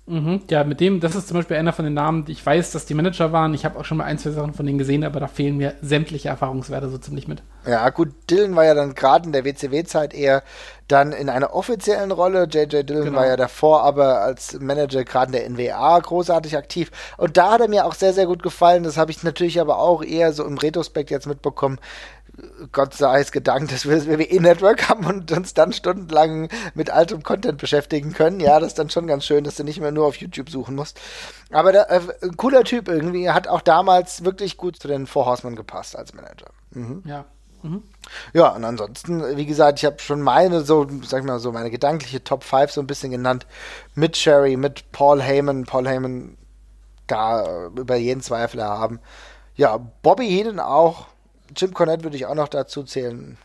Mhm, ja, mit dem, das ist zum Beispiel einer von den Namen, die ich weiß, dass die Manager waren. Ich habe auch schon mal ein, zwei Sachen von denen gesehen, aber da fehlen mir sämtliche Erfahrungswerte so ziemlich mit. Ja, gut, Dylan war ja dann gerade in der WCW-Zeit eher dann in einer offiziellen Rolle. JJ Dillon genau. war ja davor aber als Manager gerade in der NWA großartig aktiv. Und da hat er mir auch sehr, sehr gut gefallen. Das habe ich natürlich aber auch eher so im Retrospekt jetzt mitbekommen. Gott sei es gedankt, dass wir das WWE-Network haben und uns dann stundenlang mit altem Content beschäftigen können. Ja, das ist dann schon ganz schön, dass du nicht mehr nur auf YouTube suchen musst. Aber der, äh, ein cooler Typ irgendwie, hat auch damals wirklich gut zu den Four Horsemen gepasst als Manager. Mhm. Ja. Mhm. Ja, und ansonsten, wie gesagt, ich habe schon meine, so, sag ich mal, so meine gedankliche Top 5 so ein bisschen genannt. Mit Sherry, mit Paul Heyman. Paul Heyman da über jeden Zweifel haben. Ja, Bobby Heenan auch. Jim Cornette würde ich auch noch dazu zählen.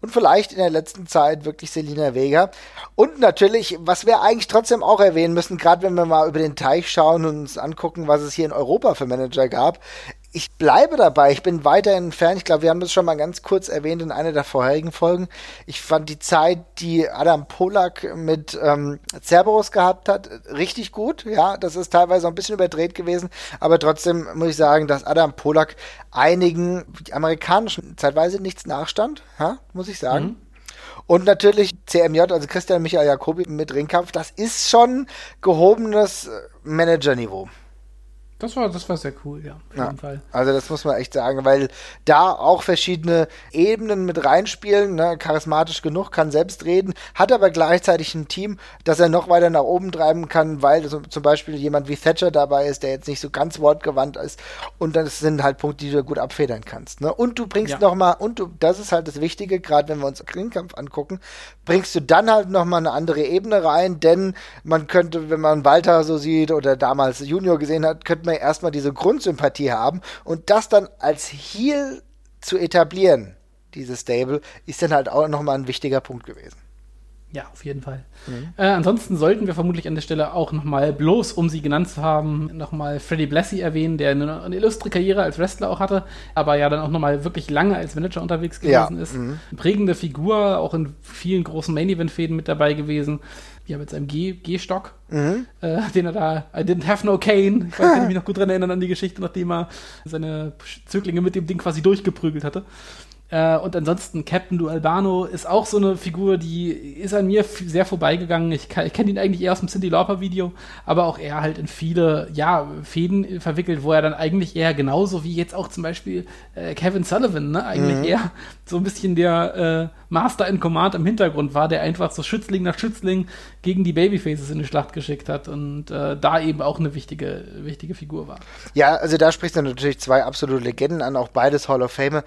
Und vielleicht in der letzten Zeit wirklich Selina Vega. Und natürlich, was wir eigentlich trotzdem auch erwähnen müssen, gerade wenn wir mal über den Teich schauen und uns angucken, was es hier in Europa für Manager gab, ich bleibe dabei. Ich bin weiterhin Fan. Ich glaube, wir haben das schon mal ganz kurz erwähnt in einer der vorherigen Folgen. Ich fand die Zeit, die Adam Polak mit ähm, Cerberus gehabt hat, richtig gut. Ja, das ist teilweise ein bisschen überdreht gewesen. Aber trotzdem muss ich sagen, dass Adam Polak einigen amerikanischen zeitweise nichts nachstand. Ja, muss ich sagen. Mhm. Und natürlich CMJ, also Christian Michael Jacobi mit Ringkampf, das ist schon gehobenes Managerniveau. Das war, das war sehr cool, ja, auf ja, jeden Fall. Also das muss man echt sagen, weil da auch verschiedene Ebenen mit reinspielen, ne? charismatisch genug, kann selbst reden, hat aber gleichzeitig ein Team, das er noch weiter nach oben treiben kann, weil so, zum Beispiel jemand wie Thatcher dabei ist, der jetzt nicht so ganz wortgewandt ist und das sind halt Punkte, die du gut abfedern kannst. Ne? Und du bringst ja. noch mal, und du, das ist halt das Wichtige, gerade wenn wir uns Ringkampf angucken, bringst du dann halt noch mal eine andere Ebene rein, denn man könnte, wenn man Walter so sieht oder damals Junior gesehen hat, könnte man erstmal diese Grundsympathie haben und das dann als Heal zu etablieren, dieses Stable, ist dann halt auch nochmal ein wichtiger Punkt gewesen. Ja, auf jeden Fall. Mhm. Äh, ansonsten sollten wir vermutlich an der Stelle auch nochmal, bloß um sie genannt zu haben, nochmal Freddie Blassie erwähnen, der eine, eine, illustre Karriere als Wrestler auch hatte, aber ja dann auch nochmal wirklich lange als Manager unterwegs gewesen ja. ist. Mhm. Prägende Figur, auch in vielen großen Main-Event-Fäden mit dabei gewesen ja, mit seinem G-Stock, mhm. äh, den er da, I didn't have no cane. Ich weiß, kann mich noch gut dran erinnern an die Geschichte, nachdem er seine Zöglinge mit dem Ding quasi durchgeprügelt hatte. Äh, und ansonsten Captain Du Albano ist auch so eine Figur, die ist an mir sehr vorbeigegangen. Ich, ich kenne ihn eigentlich eher aus dem Cindy Lauper Video, aber auch er halt in viele, ja, Fäden verwickelt, wo er dann eigentlich eher genauso wie jetzt auch zum Beispiel äh, Kevin Sullivan, ne, eigentlich mhm. eher so ein bisschen der äh, Master in Command im Hintergrund war, der einfach so Schützling nach Schützling gegen die Babyfaces in die Schlacht geschickt hat und äh, da eben auch eine wichtige, wichtige Figur war. Ja, also da sprichst du natürlich zwei absolute Legenden an, auch beides Hall of Fame.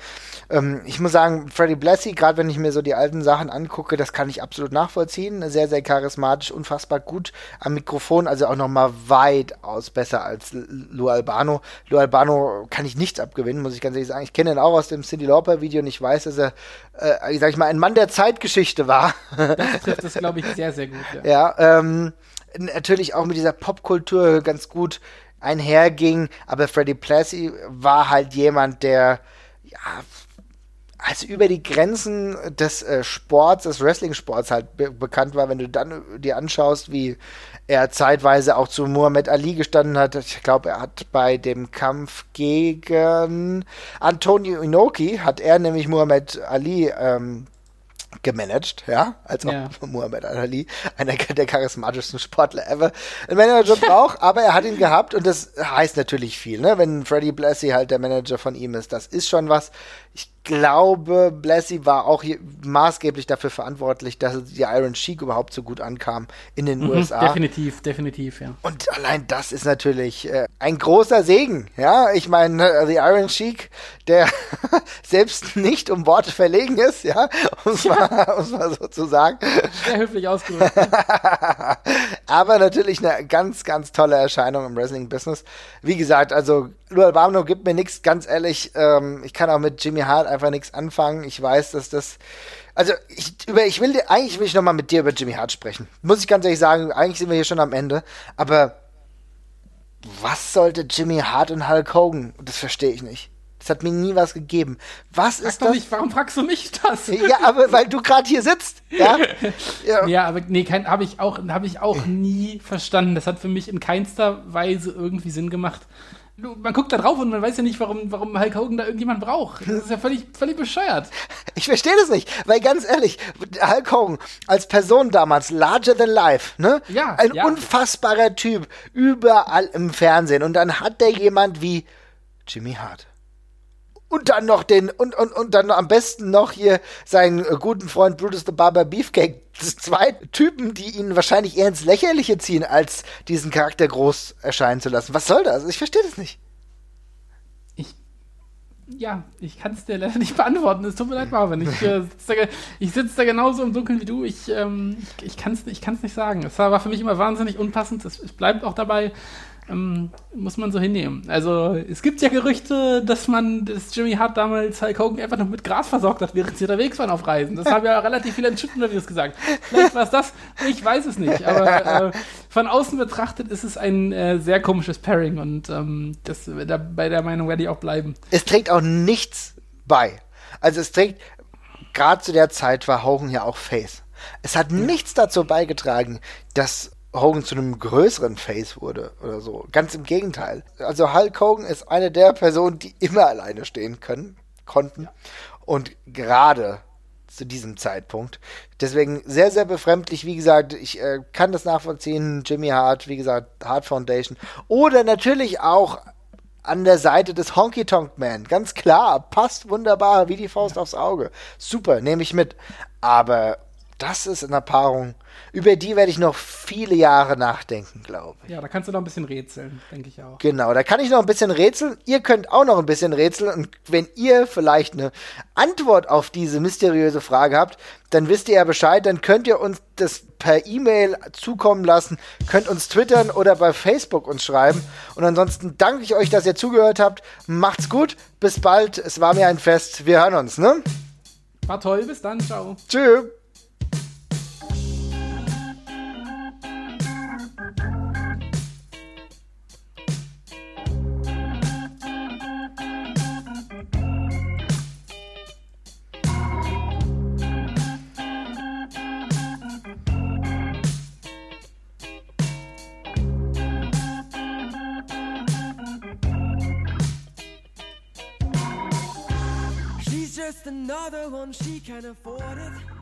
Ähm, ich muss sagen, Freddie Blassie, gerade wenn ich mir so die alten Sachen angucke, das kann ich absolut nachvollziehen. Sehr, sehr charismatisch, unfassbar gut am Mikrofon, also auch nochmal weitaus besser als Lou Albano. Lou Albano kann ich nichts abgewinnen, muss ich ganz ehrlich sagen. Ich kenne ihn auch aus dem Cindy Lauper Video und ich weiß, dass er, äh, sag ich mal, ein Mann der Zeitgeschichte war. Das trifft das, glaube ich, sehr, sehr gut. Ja, ja ähm, natürlich auch mit dieser Popkultur ganz gut einherging, aber Freddie Blassie war halt jemand, der ja, also über die Grenzen des äh, Sports, des Wrestling-Sports halt be bekannt war, wenn du dann dir anschaust, wie er zeitweise auch zu Muhammad Ali gestanden hat. Ich glaube, er hat bei dem Kampf gegen Antonio Inoki, hat er nämlich Muhammad Ali ähm, gemanagt, ja, als auch ja. Muhammad Ali, einer der charismatischsten Sportler ever, ein Manager braucht, aber er hat ihn gehabt und das heißt natürlich viel, ne, wenn Freddie Blassie halt der Manager von ihm ist, das ist schon was. Ich glaube, Blassie war auch maßgeblich dafür verantwortlich, dass die Iron Sheik überhaupt so gut ankam in den mhm, USA. Definitiv, definitiv, ja. Und allein das ist natürlich äh, ein großer Segen, ja. Ich meine, äh, The Iron Sheik, der selbst nicht um Worte verlegen ist, ja, um es ja. mal, mal so zu sagen. Sehr höflich ausgedrückt. Aber natürlich eine ganz, ganz tolle Erscheinung im Wrestling-Business. Wie gesagt, also Lual Bamno gibt mir nichts, ganz ehrlich. Ähm, ich kann auch mit Jimmy Hart einfach nichts anfangen. Ich weiß, dass das. Also ich, über, ich will eigentlich will ich noch mal mit dir über Jimmy Hart sprechen. Muss ich ganz ehrlich sagen. Eigentlich sind wir hier schon am Ende. Aber was sollte Jimmy Hart und Hulk Hogan? Das verstehe ich nicht. Das hat mir nie was gegeben. Was Frag ist doch das? nicht, warum fragst du mich das? Ja, aber weil du gerade hier sitzt. Ja? ja. Ja, aber nee, habe ich auch, habe ich auch nie verstanden. Das hat für mich in keinster Weise irgendwie Sinn gemacht. Man guckt da drauf und man weiß ja nicht, warum, warum Hulk Hogan da irgendjemand braucht. Das ist ja völlig, völlig bescheuert. Ich verstehe das nicht, weil ganz ehrlich, Hulk Hogan als Person damals, larger than life, ne? Ja, Ein ja. unfassbarer Typ, überall im Fernsehen. Und dann hat der jemand wie Jimmy Hart. Und dann noch den, und, und, und dann am besten noch hier seinen äh, guten Freund Brutus the Barber Beefcake. Zwei Typen, die ihn wahrscheinlich eher ins Lächerliche ziehen, als diesen Charakter groß erscheinen zu lassen. Was soll das? Ich verstehe das nicht. Ich, ja, ich kann es dir leider nicht beantworten. Es tut mir leid, Marvin. Ich, äh, sitz da, ich sitze da genauso im Dunkeln wie du. Ich, ähm, ich, ich kann es ich kann's nicht sagen. Es war für mich immer wahnsinnig unpassend. Es, es bleibt auch dabei. Ähm, muss man so hinnehmen. Also, es gibt ja Gerüchte, dass man das Jimmy Hart damals Hulk Hogan einfach noch mit Gras versorgt hat, während sie unterwegs waren auf Reisen. Das haben ja relativ viele Interviews gesagt. Vielleicht war es das, ich weiß es nicht. Aber äh, von außen betrachtet ist es ein äh, sehr komisches Pairing und ähm, das, da, bei der Meinung werde ich auch bleiben. es trägt auch nichts bei. Also es trägt, gerade zu der Zeit war Hogan ja auch Face. Es hat nichts dazu beigetragen, dass Hogan zu einem größeren Face wurde oder so. Ganz im Gegenteil. Also Hulk Hogan ist eine der Personen, die immer alleine stehen können, konnten. Und gerade zu diesem Zeitpunkt. Deswegen sehr, sehr befremdlich. Wie gesagt, ich äh, kann das nachvollziehen. Jimmy Hart, wie gesagt, Hart Foundation. Oder natürlich auch an der Seite des Honky Tonk Man. Ganz klar, passt wunderbar, wie die Faust aufs Auge. Super, nehme ich mit. Aber das ist eine Paarung, über die werde ich noch viele Jahre nachdenken, glaube ich. Ja, da kannst du noch ein bisschen rätseln, denke ich auch. Genau, da kann ich noch ein bisschen rätseln. Ihr könnt auch noch ein bisschen rätseln. Und wenn ihr vielleicht eine Antwort auf diese mysteriöse Frage habt, dann wisst ihr ja Bescheid. Dann könnt ihr uns das per E-Mail zukommen lassen, könnt uns twittern oder bei Facebook uns schreiben. Und ansonsten danke ich euch, dass ihr zugehört habt. Macht's gut, bis bald. Es war mir ein Fest. Wir hören uns, ne? War toll, bis dann, ciao. Tschüss. Another one, she can afford it.